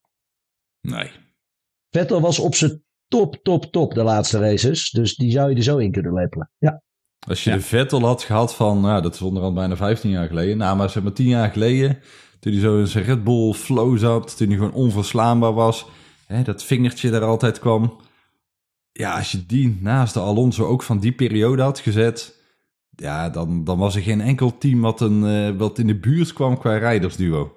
Nee. Vettel was op zijn top, top, top de laatste races. Dus die zou je er zo in kunnen lepelen. Ja. Als je Ja. de Vettel had gehad van, nou, dat is onderhand bijna 15 jaar geleden. Nou, maar zeg maar 10 jaar geleden, toen hij zo in zijn Red Bull flow zat, toen hij gewoon onverslaanbaar was, hè, dat vingertje daar altijd kwam. Ja, als je die naast de Alonso ook van die periode had gezet, ja, dan, dan was er geen enkel team wat, een, eh, wat in de buurt kwam qua rijdersduo.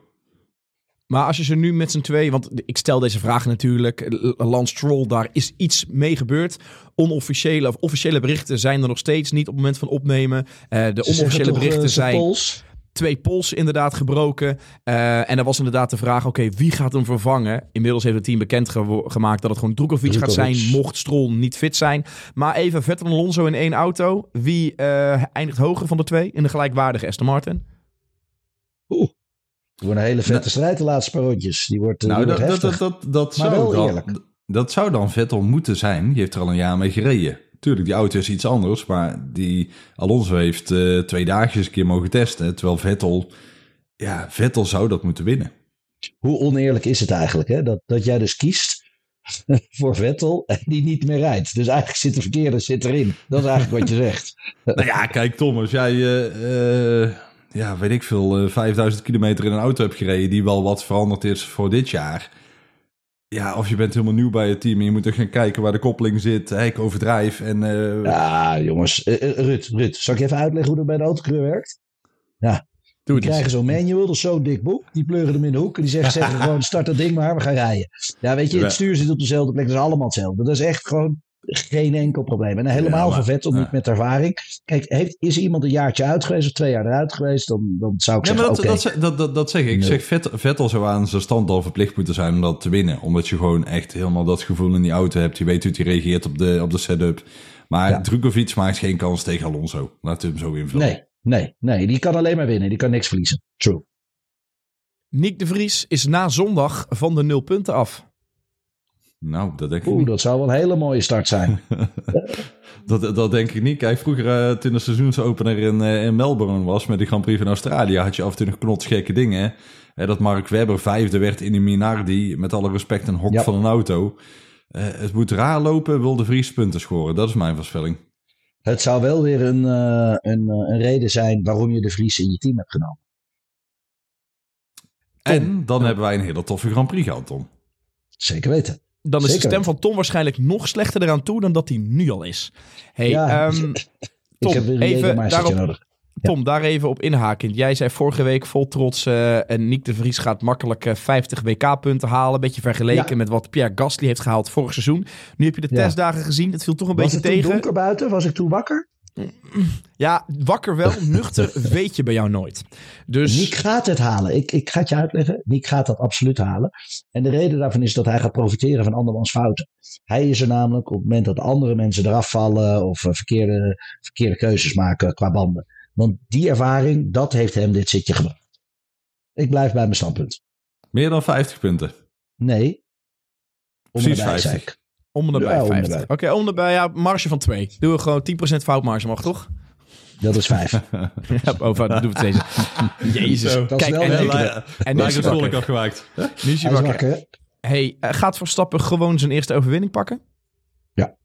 Maar als je ze nu met z'n twee, want ik stel deze vraag natuurlijk. L- Lance Stroll, daar is iets mee gebeurd. Onofficiële of officiële berichten zijn er nog steeds niet op het moment van opnemen. Eh, de Ze onofficiële toch, eh, berichten zijn zijn. pols? Twee polsen inderdaad gebroken. Uh, en er was inderdaad de vraag, oké, wie gaat hem vervangen? Inmiddels heeft het team bekend gemaakt dat het gewoon Drukovic gaat zijn, mocht Stroll niet fit zijn. Maar even Vettel en Alonso in één auto. Wie uh, eindigt hoger van de twee in de gelijkwaardige Aston Martin? Oeh. Het wordt een hele vette strijd de laatste paar rondjes. Die wordt, nou, die dat, wordt dat, dat, dat, zou dan, dat zou dan Vettel moeten zijn. Die heeft er al een jaar mee gereden. Tuurlijk, die auto is iets anders. Maar die Alonso heeft uh, twee dagjes een keer mogen testen. Terwijl Vettel, ja, Vettel zou dat moeten winnen. Hoe oneerlijk is het eigenlijk, hè? Dat, dat jij dus kiest voor Vettel en die niet meer rijdt. Dus eigenlijk zit de verkeerde zit erin. Dat is eigenlijk wat je zegt. nou ja, kijk Tom, als jij, uh, uh, ja, weet ik veel, 5000 kilometer in een auto hebt gereden die wel wat veranderd is voor dit jaar ja, of je bent helemaal nieuw bij het team en je moet er gaan kijken waar de koppeling zit. Hey, ik overdrijf. En, uh... Ja, jongens. Uh, Rut, Rut, zal ik even uitleggen hoe dat bij de autocreur werkt? Ja. Doe die krijgen zo'n manual, dat is zo'n dik boek. Die pleuren hem in de hoek en die zeggen, zeggen gewoon start dat ding maar, we gaan rijden. Ja, weet je, het stuur zit op dezelfde plek, dat is allemaal hetzelfde. Dat is echt gewoon geen enkel probleem. En helemaal ja, maar, Vettel, niet met ervaring. Kijk, heeft, is iemand een jaartje uit geweest of twee jaar eruit geweest, dan, dan zou ik ja, zeggen, maar dat, okay. dat, dat, dat, dat, zeg ik. Ik zeg, Vettel, Vettel zou aan zijn stand al verplicht moeten zijn om dat te winnen. Omdat je gewoon echt helemaal dat gevoel in die auto hebt. Je weet hoe hij reageert op de, op de setup. Maar ja. Drukovic maakt geen kans tegen Alonso. Laat hem zo invullen. Nee, nee, nee. Die kan alleen maar winnen. Die kan niks verliezen. True. Nick de Vries is na zondag van de nul punten af. Nou, dat denk ik Oeh, niet. dat zou wel een hele mooie start zijn. dat, dat denk ik niet. Kijk, vroeger uh, toen de seizoensopener in, uh, in Melbourne was met de Grand Prix van Australië, had je af en toe nog knotsgekke dingen. Hè? dat Mark Webber vijfde werd in de Minardi, met alle respect een hok ja. van een auto. Uh, het moet raar lopen, wil de Vries punten scoren. Dat is mijn voorspelling. Het zou wel weer een, een, een reden zijn waarom je de Vries in je team hebt genomen. En dan hebben wij een hele toffe Grand Prix gehad, Tom. Zeker weten. Dan is Zeker. de stem van Tom waarschijnlijk nog slechter eraan toe dan dat hij nu al is. Hey, Ja, ehm, ik Tom, heb weer een even daarop, nodig. Tom, daar even op inhakend. Jij zei vorige week vol trots... eh en Nick de Vries gaat makkelijk eh, 50 WK-punten halen. Een beetje vergeleken Ja. met wat Pierre Gasly heeft gehaald vorig seizoen. Nu heb je de testdagen gezien. Het viel toch een Was beetje het toen tegen. donker buiten? Was ik toen wakker? Ja, wakker wel, nuchter weet je bij jou nooit. Dus Nick gaat het halen. Ik, ik ga het je uitleggen. Nick gaat dat absoluut halen. En de reden daarvan is dat hij gaat profiteren van andermans fouten. Hij is er namelijk op het moment dat andere mensen eraf vallen of eh, verkeerde, verkeerde keuzes maken qua banden. Want die ervaring, dat heeft hem dit zitje gebracht. Ik blijf bij mijn standpunt. Meer dan 50 punten. Nee. Om Precies erbij, zei 50. Om en Ja, om en 50. Oké, om en nabij, ja, marge van 2. Doen we gewoon 10% foutmarge, mag toch? Dat is vijf. Ja, boven, dat doen we het deze. Jezus. Zo. Dat is Kijk, wel en, hele- en nu is het volk wakker. afgemaakt. Nu is hij wakker. Hey, eh, gaat Verstappen gewoon zijn eerste overwinning pakken? Ja.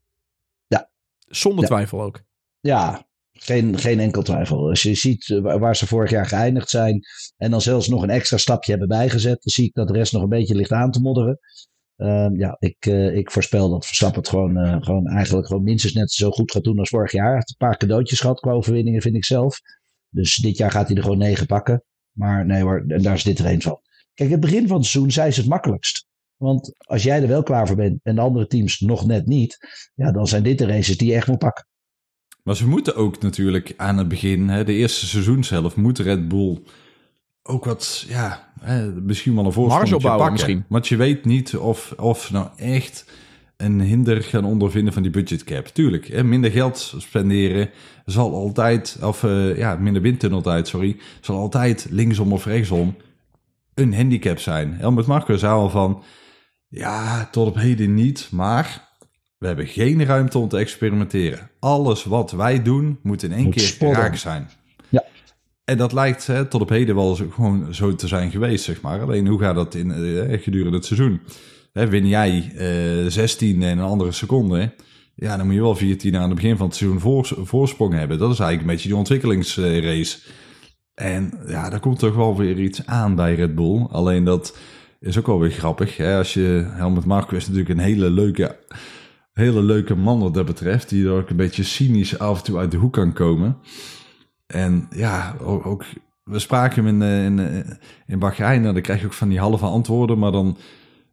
Ja. Zonder Ja. twijfel ook. Ja, geen, geen enkel twijfel. Als je ziet waar waar ze vorig jaar geëindigd zijn en dan zelfs nog een extra stapje hebben bijgezet, dan zie ik dat de rest nog een beetje ligt aan te modderen. Ehm, ja, ik, eh, ik voorspel dat Verstappen het gewoon, eh, gewoon eigenlijk gewoon minstens net zo goed gaat doen als vorig jaar. Hij heeft een paar cadeautjes gehad qua overwinningen, vind ik zelf. Dus dit jaar gaat hij er gewoon negen pakken. Maar nee hoor, daar is dit er een van. Kijk, het begin van het seizoen zijn ze het makkelijkst. Want als jij er wel klaar voor bent en de andere teams nog net niet, ja, dan zijn dit de races die je echt moet pakken. Maar ze moeten ook natuurlijk aan het begin, hè, de eerste seizoenshelft, moet Red Bull ook wat, ja, hè, misschien wel een voorsprong opbouwen pakken. misschien. Want je weet niet of, of ze nou echt een hinder gaan ondervinden van die budgetcap. Tuurlijk, hè, minder geld spenderen zal altijd, of eh, ja, minder windtunneltijd, sorry, zal altijd linksom of rechtsom een handicap zijn. Helmut Marko zei al van, ja, tot op heden niet, maar we hebben geen ruimte om te experimenteren. Alles wat wij doen moet in één Moet keer sporren. raak zijn. En dat lijkt hè, tot op heden wel gewoon zo te zijn geweest, zeg maar. Alleen hoe gaat dat in, eh, gedurende het seizoen? Hè, win jij eh 16 en een andere seconde, ja, dan moet je wel 14 aan het begin van het seizoen voor, voorsprong hebben. Dat is eigenlijk een beetje die ontwikkelingsrace. En ja, daar komt toch wel weer iets aan bij Red Bull. Alleen dat is ook wel weer grappig. Hè? Als je Helmut Marko is natuurlijk een hele leuke, hele leuke man wat dat betreft. Die er ook een beetje cynisch af en toe uit de hoek kan komen. En ja, ook, we spraken hem in, eh, in, eh, in Bahrein. En dan krijg je ook van die halve antwoorden. Maar dan,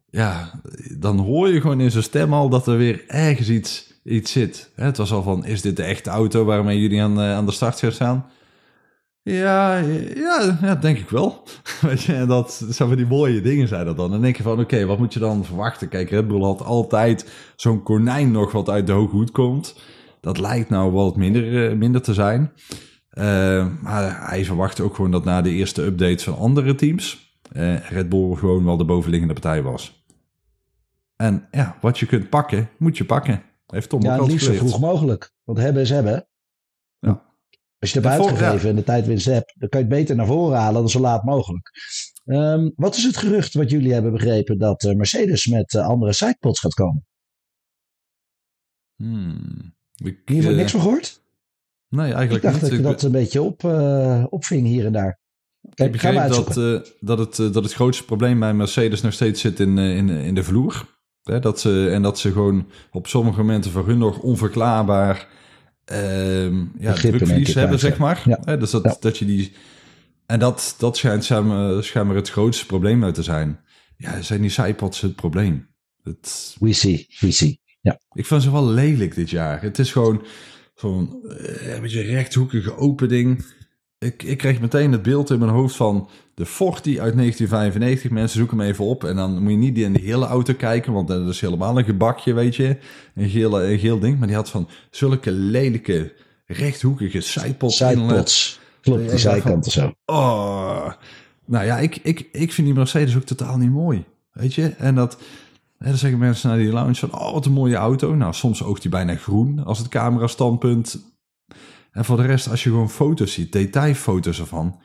ja, dan hoor je gewoon in zijn stem al dat er weer ergens iets, iets zit. Het was al van, is dit de echte auto waarmee jullie aan, eh, aan de start gaan staan? Ja, ja, ja, denk ik wel. Weet je, en dat zijn van die mooie dingen zijn dat dan. Dan denk je van, oké, wat moet je dan verwachten? Kijk, Red had altijd zo'n konijn nog wat uit de hoge hoed komt. Dat lijkt nou wat minder, minder te zijn. Uh, maar hij verwachtte ook gewoon dat na de eerste updates van andere teams... Uh, Red Bull gewoon wel de bovenliggende partij was. En ja, wat je kunt pakken, moet je pakken. Heeft Tom ja, ook liefst zo vroeg mogelijk. Want hebben is hebben. Ja. Als je het hebt uitgegeven ja. en de tijdwinst hebt, dan kan je het beter naar voren halen dan zo laat mogelijk. Um, wat is het gerucht wat jullie hebben begrepen dat uh, Mercedes met uh, andere sidepods gaat komen? Hmm. Ik, Hier wordt uh, niks van gehoord? Nee, eigenlijk ik dacht niet. dat je ik dat een beetje op, opving hier en daar. Kijk, ik begreep dat, uh, dat, het, uh, dat het grootste probleem bij Mercedes nog steeds zit in, in, in de vloer. Hè, dat ze, en dat ze gewoon op sommige momenten voor hun nog onverklaarbaar ja, drukverlies hebben, zeg maar. Ja. Hè, dus dat, ja. dat je die... En dat, dat schijnt schijnbaar het grootste probleem uit te zijn. Ja, zijn die sidepods het probleem? Het... We see, we see. Ja. Ik vind ze wel lelijk dit jaar. Het is gewoon zo'n een beetje rechthoekige opening ik, ik kreeg meteen het beeld in mijn hoofd van de Forti uit 1995. Mensen zoeken hem even op. En dan moet je niet in de hele auto kijken, want dat is helemaal een gebakje, weet je. Een geel, een geel ding. Maar die had van zulke lelijke, rechthoekige sidepods. Sidepods. Klopt, die zijkanten zo. Oh. Nou ja, ik, ik, ik vind die Mercedes ook totaal niet mooi. Weet je? En dat... En dan zeggen mensen naar die lounge van, oh, wat een mooie auto. Nou, soms oogt die bijna groen als het camera standpunt en voor de rest, als je gewoon foto's ziet, detailfoto's ervan.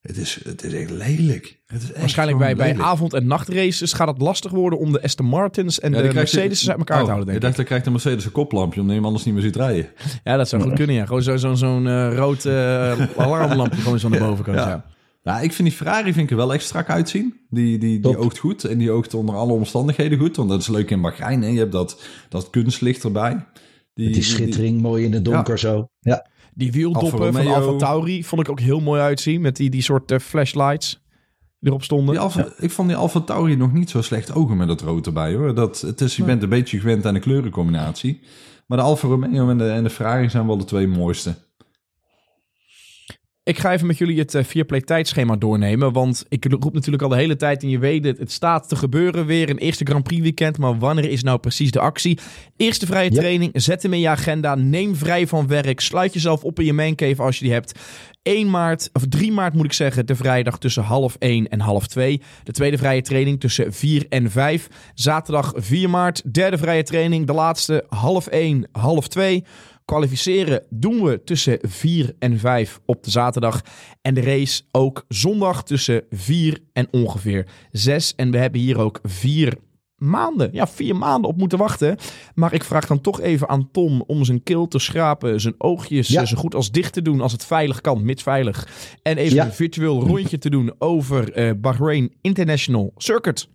Het is, het is echt lelijk. Het is echt Waarschijnlijk bij, bij avond- en nachtraces gaat het lastig worden om de Aston Martins en ja, de Mercedes uit elkaar oh, te houden, denk ik. dacht, dan krijgt de Mercedes een koplampje omdat je hem anders niet meer ziet rijden. Ja, dat zou goed kunnen, ja. Gewoon zo'n zo, zo uh, rood uh, alarmlampje gewoon zo aan de bovenkant, ja. ja. Nou, ik vind die Ferrari vind ik er wel echt strak uitzien. Die, die, die oogt goed en die oogt onder alle omstandigheden goed. Want dat is leuk in Bahrein. Hè? Je hebt dat, dat kunstlicht erbij. Die, die schittering die, mooi in het donker ja. zo. Ja. Die wieldoppen van Alfa Tauri vond ik ook heel mooi uitzien. Met die, die soort uh, flashlights die erop stonden. Die ja. Ik vond die Alfa Tauri nog niet zo slecht ogen met dat rood erbij hoor. Dat, het is, je bent een beetje gewend aan de kleurencombinatie. Maar de Alfa Romeo en de, en de Ferrari zijn wel de twee mooiste. Ik ga even met jullie het uh, vierplay tijdschema doornemen. Want ik roep natuurlijk al de hele tijd en je weet het. Het staat te gebeuren weer. Een eerste Grand Prix weekend. Maar wanneer is nou precies de actie? Eerste vrije yep. training. Zet hem in je agenda. Neem vrij van werk. Sluit jezelf op in je mancave als je die hebt. 1 maart, of 3 maart moet ik zeggen, de vrijdag tussen half 1 en half 2. De tweede vrije training tussen 4 en 5. Zaterdag 4 maart, derde vrije training. De laatste half 1, half 2. Kwalificeren doen we tussen 4 en 5 op de zaterdag. En de race ook zondag tussen 4 en ongeveer 6. En we hebben hier ook 4 maanden, ja, vier maanden op moeten wachten. Maar ik vraag dan toch even aan Tom om zijn keel te schrapen, zijn oogjes ja. zo goed als dicht te doen als het veilig kan, mits veilig. En even ja. een virtueel rondje te doen over uh, Bahrain International Circuit.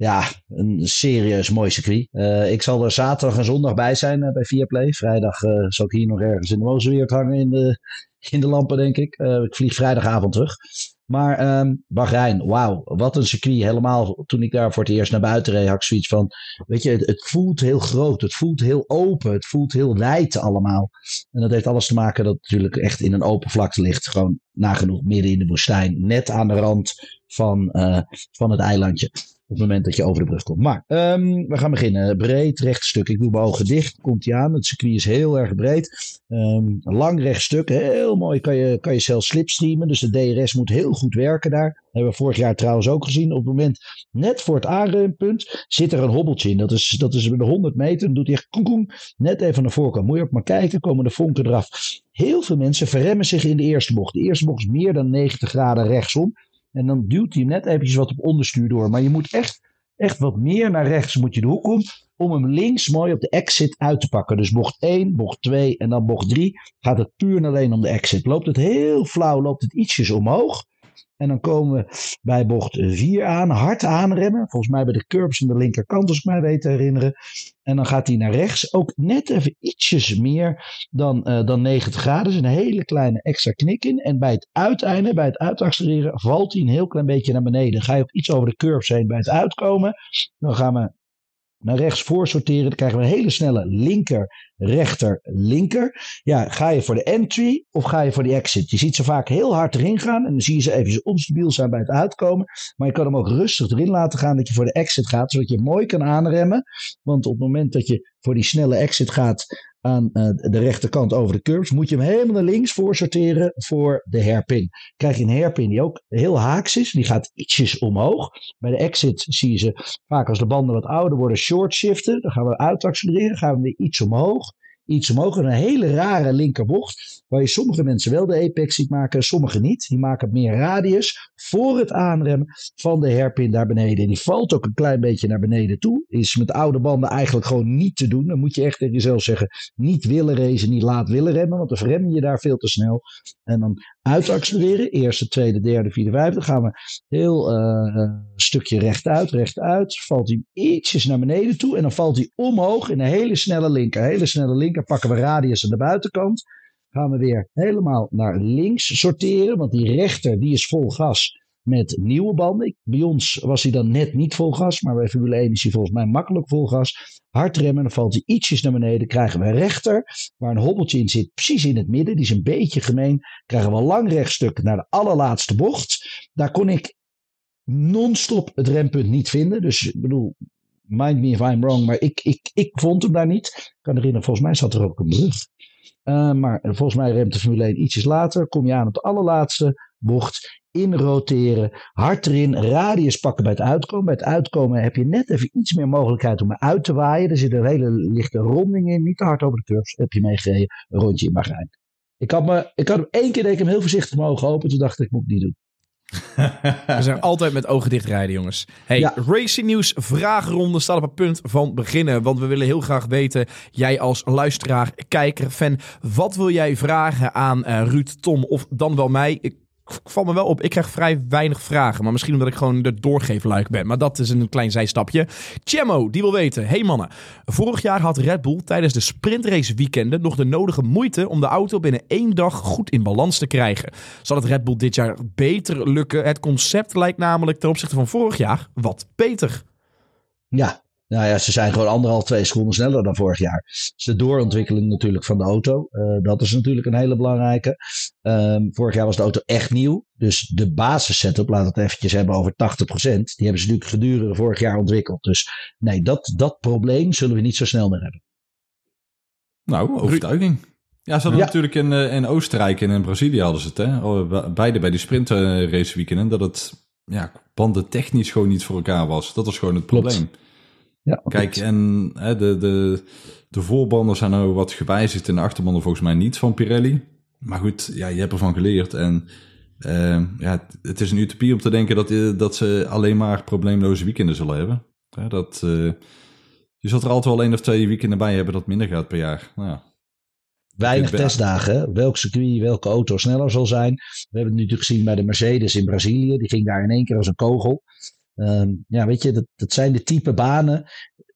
Ja, een serieus mooi circuit. Uh, ik zal er zaterdag en zondag bij zijn uh, bij Viaplay. Vrijdag uh, zal ik hier nog ergens in de Mozenweert hangen in de, in de lampen, denk ik. ik vlieg vrijdagavond terug. Maar um, Bahrein, wauw, wat een circuit. Helemaal toen ik daar voor het eerst naar buiten reed, had ik zoiets van... Weet je, het, voelt heel groot, het voelt heel open, het voelt heel wijd allemaal. En dat heeft alles te maken dat het natuurlijk echt in een open vlakte ligt. Gewoon nagenoeg midden in de woestijn. Net aan de rand van, van het eilandje. Op het moment dat je over de brug komt. Maar um, we gaan beginnen. Breed rechtstuk. Ik doe mijn ogen dicht. Komt hij aan. Het circuit is heel erg breed. Um, lang rechtstuk. Heel mooi. Kan je, kan je zelfs slipstreamen. Dus de DRS moet heel goed werken daar. Hebben we vorig jaar trouwens ook gezien. Op het moment, net voor het aanrempunt, zit er een hobbeltje in. Dat is, dat is de 100 meter. Dan doet hij echt net even naar voren. Moet je ook maar kijken. Komen de vonken eraf. Heel veel mensen verremmen zich in de eerste bocht. De eerste bocht is meer dan 90 graden rechtsom. En dan duwt hij net eventjes wat op onderstuur door. Maar je moet echt, echt wat meer naar rechts moet je de hoek om. Om hem links mooi op de exit uit te pakken. Dus bocht 1, bocht 2 en dan bocht 3. Gaat het puur en alleen om de exit. Loopt het heel flauw, loopt het ietsjes omhoog. En dan komen we bij bocht 4 aan. Hard aanremmen. Volgens mij bij de curbs aan de linkerkant, als ik mij weet te herinneren. En dan gaat hij naar rechts. Ook net even ietsjes meer dan, uh, dan 90 graden. Dus een hele kleine extra knik in. En bij het uiteinde, bij het uitaccelereren, valt hij een heel klein beetje naar beneden. Ga je ook iets over de curbs heen bij het uitkomen. Dan gaan we naar rechts voor sorteren. Dan krijgen we een hele snelle linker, rechter, linker. Ja, ga je voor de entry of ga je voor de exit? Je ziet ze vaak heel hard erin gaan en dan zie je ze even onstabiel zijn bij het uitkomen. Maar je kan hem ook rustig erin laten gaan dat je voor de exit gaat, zodat je mooi kan aanremmen. Want op het moment dat je voor die snelle exit gaat, aan uh, de rechterkant over de curbs, moet je hem helemaal naar links voor sorteren voor de hairpin. Krijg je een hairpin die ook heel haaks is, die gaat ietsjes omhoog. Bij de exit zie je ze vaak als de banden wat ouder worden short shiften. Dan gaan we uitaccelereren, gaan we weer iets omhoog iets omhoog. Een hele rare linkerbocht. Waar je sommige mensen wel de apex ziet maken, sommige niet. Die maken meer radius voor het aanremmen van de hairpin daar beneden. Die valt ook een klein beetje naar beneden toe. Is met oude banden eigenlijk gewoon niet te doen. Dan moet je echt tegen jezelf zeggen: niet willen racen, niet laat willen remmen. Want dan verrem je daar veel te snel. En dan uitaccelereren. Eerste, tweede, derde, vierde, vijfde. gaan we heel uh, stukje rechtuit, rechtuit. Valt hij ietsjes naar beneden toe. En dan valt hij omhoog in een hele snelle linker. Hele snelle linker. Pakken we radius aan de buitenkant. Gaan we weer helemaal naar links sorteren. Want die rechter die is vol gas met nieuwe banden. Bij ons was hij dan net niet vol gas, maar bij Formule 1 is hij volgens mij makkelijk vol gas. Hard remmen, dan valt hij ietsjes naar beneden. Krijgen we rechter, waar een hobbeltje in zit, precies in het midden. Die is een beetje gemeen. Krijgen we een lang rechtstuk naar de allerlaatste bocht. Daar kon ik non-stop het rempunt niet vinden. Dus ik bedoel, mind me if I'm wrong, maar ik, ik, ik vond hem daar niet. Ik kan herinneren, volgens mij zat er ook een brug. Uh, maar volgens mij remt de Formule 1 ietsjes later. Kom je aan op de allerlaatste bocht inroteren, hard erin, radius pakken bij het uitkomen. Bij het uitkomen heb je net even iets meer mogelijkheid om uit te waaien. Er zit een hele lichte ronding in, niet te hard over de curves. Heb je meegereden, een rondje in Bahrein. Ik had, me, ik had hem één keer deed ik hem heel voorzichtig mogen open. Toen dacht ik, ik moet het niet doen. We zijn altijd met ogen dicht rijden, jongens. Hey, ja. Racing News vragenronde staat op het punt van beginnen. Want we willen heel graag weten, jij als luisteraar, kijker, fan, wat wil jij vragen aan uh, Ruud, Tom of dan wel mij? Valt me wel op. Ik krijg vrij weinig vragen. Maar misschien omdat ik gewoon de doorgeefluik ben. Maar dat is een klein zijstapje. Chemo, die wil weten. Hey mannen. Vorig jaar had Red Bull tijdens de sprintrace weekenden nog de nodige moeite om de auto binnen één dag goed in balans te krijgen. Zal het Red Bull dit jaar beter lukken? Het concept lijkt namelijk ten opzichte van vorig jaar wat beter. Ja, nou ja, ze zijn gewoon anderhalf, twee seconden sneller dan vorig jaar. Dus de doorontwikkeling natuurlijk van de auto. Uh, dat is natuurlijk een hele belangrijke. Um, vorig jaar was de auto echt nieuw. Dus de basis setup, laat het eventjes hebben over 80%. Die hebben ze natuurlijk gedurende vorig jaar ontwikkeld. Dus nee, dat, dat probleem zullen we niet zo snel meer hebben. Nou, overtuiging. Ja, ze hadden ja. natuurlijk in, uh, in Oostenrijk en in Brazilië hadden ze het. Hè? Oh, beide bij die sprintrace weekenden. Dat het ja, banden technisch gewoon niet voor elkaar was. Dat was gewoon het probleem. Klopt. Ja, Kijk, en hè, de, de, de voorbanden zijn nou wat gewijzigd en de achterbanden volgens mij niet van Pirelli. Maar goed, ja, je hebt ervan geleerd. En uh, ja, het is een utopie om te denken dat, eh, dat ze alleen maar probleemloze weekenden zullen hebben. Ja, dat, uh, je zult er altijd wel één of twee weekenden bij hebben dat minder gaat per jaar. Nou, ja. Weinig testdagen. Welk circuit, welke auto sneller zal zijn. We hebben het nu gezien bij de Mercedes in Brazilië. Die ging daar in één keer als een kogel. Um, ja, weet je, dat, dat zijn de type banen.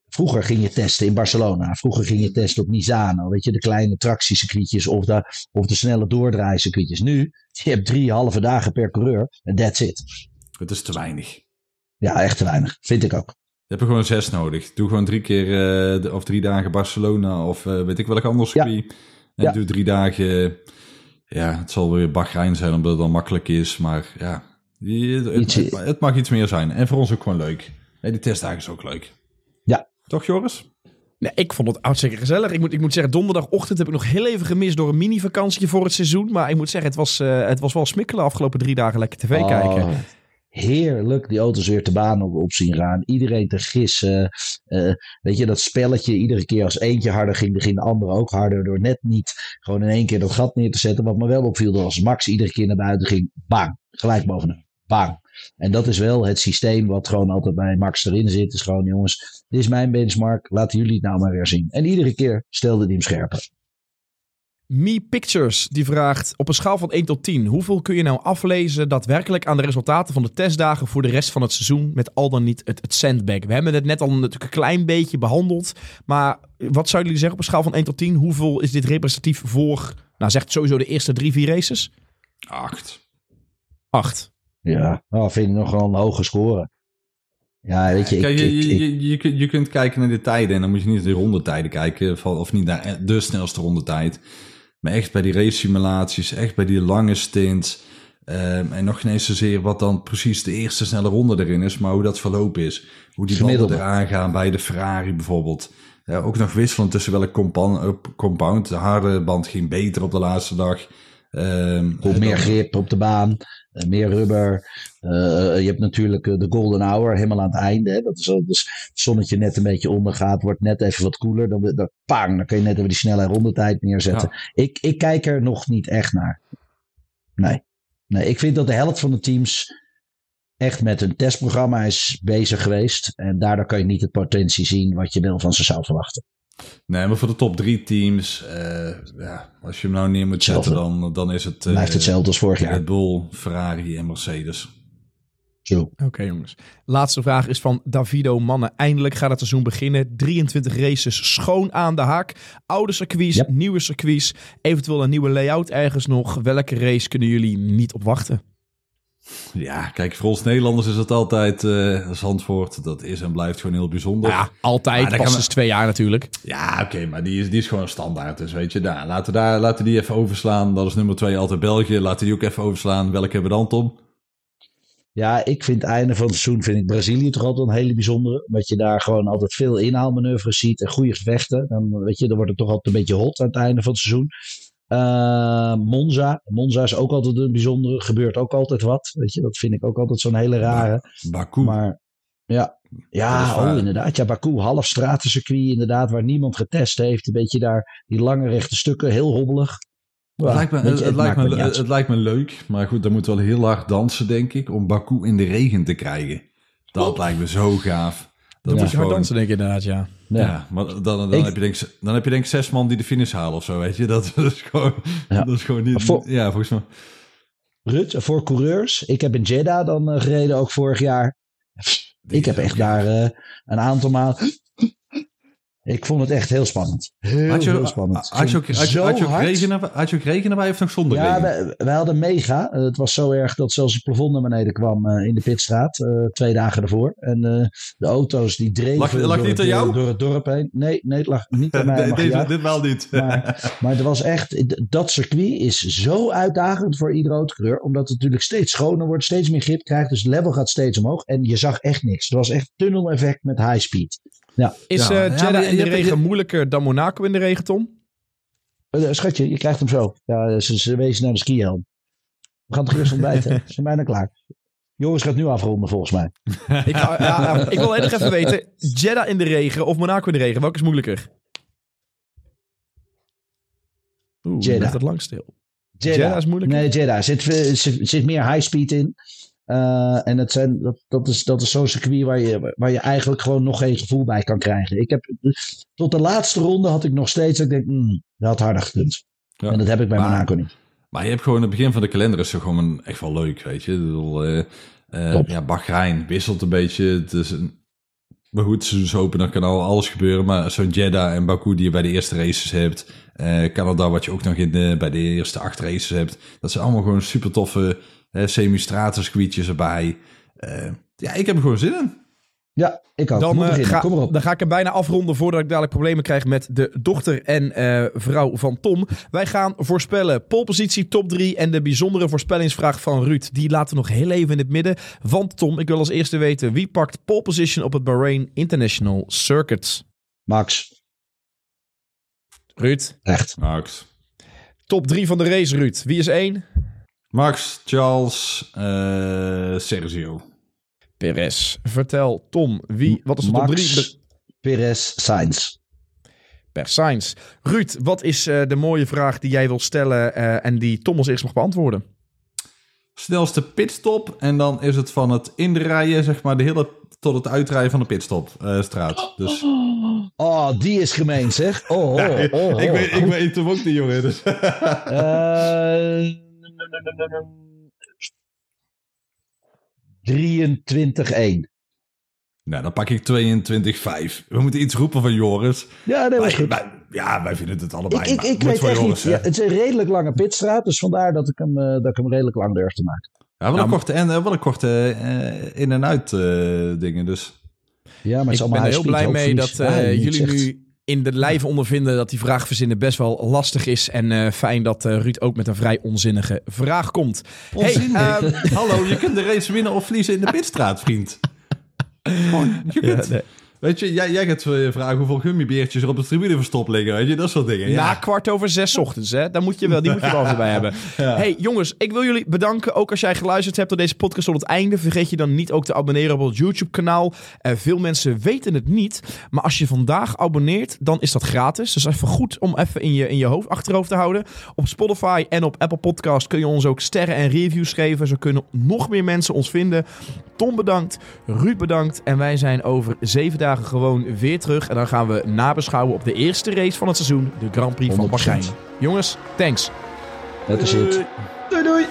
Vroeger ging je testen in Barcelona. Vroeger ging je testen op Misano. Weet je, de kleine tractiecircuitjes of de, of de snelle doordraaicircuitjes. Nu, je hebt drie halve dagen per coureur en that's it. Het is te weinig. Ja, echt te weinig. Vind ik ook. Je hebt er gewoon zes nodig. Doe gewoon drie keer uh, of drie dagen Barcelona of uh, weet ik welk ander circuit. Ja. En ja. doe drie dagen... Ja, het zal weer Bahrein zijn omdat het dan makkelijk is. Maar ja, het, het, mag iets meer zijn. En voor ons ook gewoon leuk. Hey, die testdagen is ook leuk. Ja. Toch, Joris? Nee, ik vond het hartstikke gezellig. Ik moet, ik moet zeggen, donderdagochtend heb ik nog heel even gemist door een mini-vakantie voor het seizoen. Maar ik moet zeggen, het was, uh, het was wel smikkelen afgelopen drie dagen lekker tv oh, kijken. Heerlijk, die auto's weer te baan op, op zien gaan. Iedereen te gissen. Uh, weet je, dat spelletje, iedere keer als eentje harder ging, ging de andere ook harder. Door net niet gewoon in één keer dat gat neer te zetten. Wat me wel opviel, als Max iedere keer naar buiten ging, bang, gelijk bovenaan. Bang. En dat is wel het systeem wat gewoon altijd bij Max erin zit. Is gewoon, jongens, dit is mijn benchmark. Laten jullie het nou maar weer zien. En iedere keer stelde hij hem scherper. Me Pictures die vraagt op een schaal van 1 tot 10, hoeveel kun je nou aflezen daadwerkelijk aan de resultaten van de testdagen voor de rest van het seizoen met al dan niet het, het sandbag? We hebben het net al natuurlijk een klein beetje behandeld, maar wat zouden jullie zeggen op een schaal van 1 tot 10? Hoeveel is dit representatief voor, nou zegt sowieso de eerste drie, vier races? 8. 8. Ja, nou, vind ik nog wel een hoge score. Ja, weet je, ik, Kijk, je, ik, ik- je, je, kunt- je kunt kijken naar de tijden en dan moet je niet naar de rondetijden kijken, of niet naar de snelste rondetijd. Maar echt bij die race simulaties, echt bij die lange stints. ehm, en nog niet eens zozeer wat dan precies de eerste snelle ronde erin is, maar hoe dat verloop is. Hoe die banden eraan gaan bij de Ferrari bijvoorbeeld. Ja, ook nog wisselend tussen welk compound, compound. De harde band ging beter op de laatste dag. Komt eh, meer dan- grip op de baan, eh, meer rubber. Eh, je hebt natuurlijk eh, de golden hour helemaal aan het einde. Hè. Dat is als het zonnetje net een beetje ondergaat, wordt net even wat koeler. Dan, dan, pang, dan kun je net even die snelle rondetijd neerzetten. Ik, ik kijk er nog niet echt naar. Nee. nee. Ik vind dat de helft van de teams echt met een testprogramma is bezig geweest. En daardoor kan je niet het potentie zien wat je wel van ze zou verwachten. Nee, maar voor de top drie teams, eh, ja, als je hem nou neer moet zetten, dan, dan is het... eh, Blijft hetzelfde als vorig jaar. Red Bull, Ferrari en Mercedes. Zo. Oké jongens. Laatste vraag is van Davido Mannen. Eindelijk gaat het seizoen beginnen. 23 races schoon aan de haak. Oude circuits, Yep. nieuwe circuits. Eventueel een nieuwe layout ergens nog. Welke race kunnen jullie niet op wachten? Ja, kijk, voor ons Nederlanders is het altijd eh Zandvoort. Dat is en blijft gewoon heel bijzonder. Ja, altijd. Daar Pas twee jaar natuurlijk. Ja, oké, maar die is, die is gewoon standaard. Dus weet je, nou, laten, we daar, laten we die even overslaan. Dat is nummer twee altijd België. Laten we die ook even overslaan. Welke hebben we dan, Tom? Ja, ik vind het einde van het seizoen vind ik Brazilië toch altijd een hele bijzondere. Omdat je daar gewoon altijd veel inhaalmanoeuvres ziet en goede gevechten. Dan, weet je, dan wordt het toch altijd een beetje hot aan het einde van het seizoen. Eh, Monza. Monza is ook altijd een bijzondere. Gebeurt ook altijd wat. Weet je, dat vind ik ook altijd zo'n hele rare. Baku. Maar ja, ja oh, inderdaad. Ja, Baku, half stratencircuit inderdaad, waar niemand getest heeft. Een beetje daar, die lange rechte stukken, heel hobbelig. het, lijkt me, weet het, je, het lijkt maakt me, niet uit. het lijkt me leuk. Maar goed, dan moet wel heel hard dansen, denk ik. Om Baku in de regen te krijgen. Dat lijkt me zo gaaf. Dat is moet je hard gewoon... dansen denk ik inderdaad, ja. Ja. Maar dan, dan, Ik- heb je denk, ik- dan heb je denk zes man die de finish halen of zo, weet je. Dat, is gewoon, Ja. dat is gewoon niet... Voor- Ja, volgens mij... Rut, voor coureurs. Ik heb in Jeddah dan eh, gereden, ook vorig jaar. Ik heb echt daar eh, een aantal maanden. Ik vond het echt heel spannend. Heel, Had je, heel spannend. had je ook, had je, had je ook regen had je ook regen erbij of nog zonder Ja, regen? we, we hadden mega. Eh, het was zo erg dat zelfs het plafond naar beneden kwam eh, in de pitstraat. eh, twee dagen ervoor. En de auto's die dreven Lag- lag door, niet het, aan jou? door het dorp heen. Nee, nee, het lag niet aan mij. Jou. dit wel niet. Maar, maar er was echt, dat circuit is zo uitdagend voor iedere autocoureur. Omdat het natuurlijk steeds schoner wordt, steeds meer grip krijgt. Dus het level gaat steeds omhoog. En je zag echt niks. Het was echt tunnel-effect met high speed. Is Ja, eh, Jeddah in de regen je- moeilijker dan Monaco in de regen, Tom? Eh, schatje, je krijgt hem zo. Ja, ze, ze wezen naar de skihelm. We gaan het gerust ontbijten. We zijn bijna klaar. Joris gaat nu afronden volgens mij. Ik, ja, ja, ik wil nog even weten, Jeddah in de regen of Monaco in de regen, welke is moeilijker? Oeh, Jeddah. ligt het lang stil. Jeddah. Jeddah is moeilijker? Nee, Jeddah. Er zit, er zit, er zit meer high speed in. Eh, en het zijn, dat, dat is, dat is zo'n circuit waar je, waar je eigenlijk gewoon nog geen gevoel bij kan krijgen. Ik heb, tot de laatste ronde had ik nog steeds, dat ik denk, hmm, dat had harder gekund. Ja. En dat heb ik bij Maar- Monaco niet. Maar je hebt gewoon het begin van de kalender is gewoon echt wel leuk, weet je. Ik bedoel, eh, eh, ja, Bahrein wisselt een beetje. Het is een... Maar goed, seizoensopen, dan kan al alles gebeuren. Maar zo'n Jeddah en Baku die je bij de eerste races hebt. eh Canada wat je ook nog in de, bij de eerste acht races hebt. Dat zijn allemaal gewoon super toffe semi-stratencircuitjes erbij. Eh, ja, ik heb er gewoon zin in. Ja, ik ook. Dan, eh, ga, Kom dan ga ik er bijna afronden voordat ik dadelijk problemen krijg met de dochter en eh, vrouw van Tom. Wij gaan voorspellen polepositie top 3 en de bijzondere voorspellingsvraag van Ruud. Die laten we nog heel even in het midden. Want Tom, ik wil als eerste weten wie pakt pole position op het Bahrain International Circuit? Max, Ruud. echt. Max. Top 3 van de race, Ruud. Wie is 1? Max, Charles, eh, Sergio. Perez. Vertel, Tom, wie, wat is de top 3 Max, Perez, Sainz. per Sainz? Ruud, wat is eh, de mooie vraag die jij wil stellen eh, en die Tom als eerst mag beantwoorden? Snelste pitstop. En dan is het van het inrijden, zeg maar, de hele tot het uitrijden van de pitstop eh, straat. Dus Oh, die is gemeen zeg. Oh, oh, oh, oh. ik, weet, ik weet hem ook niet, jongen. Dus. Eh, 23-1. nou, dan pak ik 22,5. We moeten iets roepen van Joris. Ja, dat was Wij, ja, wij vinden het allebei. Ik, ik, weet echt niet. Joris, hè. Ja, het is een redelijk lange pitstraat, dus vandaar dat ik hem, eh, dat ik hem redelijk lang durf te maken. Ja, wel Nou, een korte, en, eh, wel een korte eh, in- en uit eh, dingen, dus... Ja, maar is Ik ben er heel blij mee dat eh, jullie nu in de lijf ondervinden dat die vraag verzinnen best wel lastig is. En eh, fijn dat eh, Ruud ook met een vrij onzinnige vraag komt. Onzinnig. Hey, ehm, Hallo, je kunt de race winnen of verliezen in de pitstraat, vriend. Gewoon, je kunt, nee. Weet je, jij, jij gaat vragen hoeveel gummibeertjes er op de tribune verstopt liggen, weet je, dat soort dingen. Ja. Na kwart over zes ochtends, hè? Daar moet je wel, die moet je wel erbij hebben. Hey jongens, ik wil jullie bedanken. Ook als jij geluisterd hebt tot deze podcast tot het einde. Vergeet je dan niet ook te abonneren op ons YouTube-kanaal. Eh, veel mensen weten het niet. Maar als je vandaag abonneert, dan is dat gratis. Dus even goed om even in je, in je hoofd, achterhoofd te houden. Op Spotify en op Apple Podcast kun je ons ook sterren en reviews geven. Zo kunnen nog meer mensen ons vinden. Tom bedankt, Ruud bedankt. En wij zijn over zeven dagen gewoon weer terug. En dan gaan we nabeschouwen op de eerste race van het seizoen. De Grand Prix van 100%. Bahrein. Jongens, thanks. Dat is het. Doei, doei.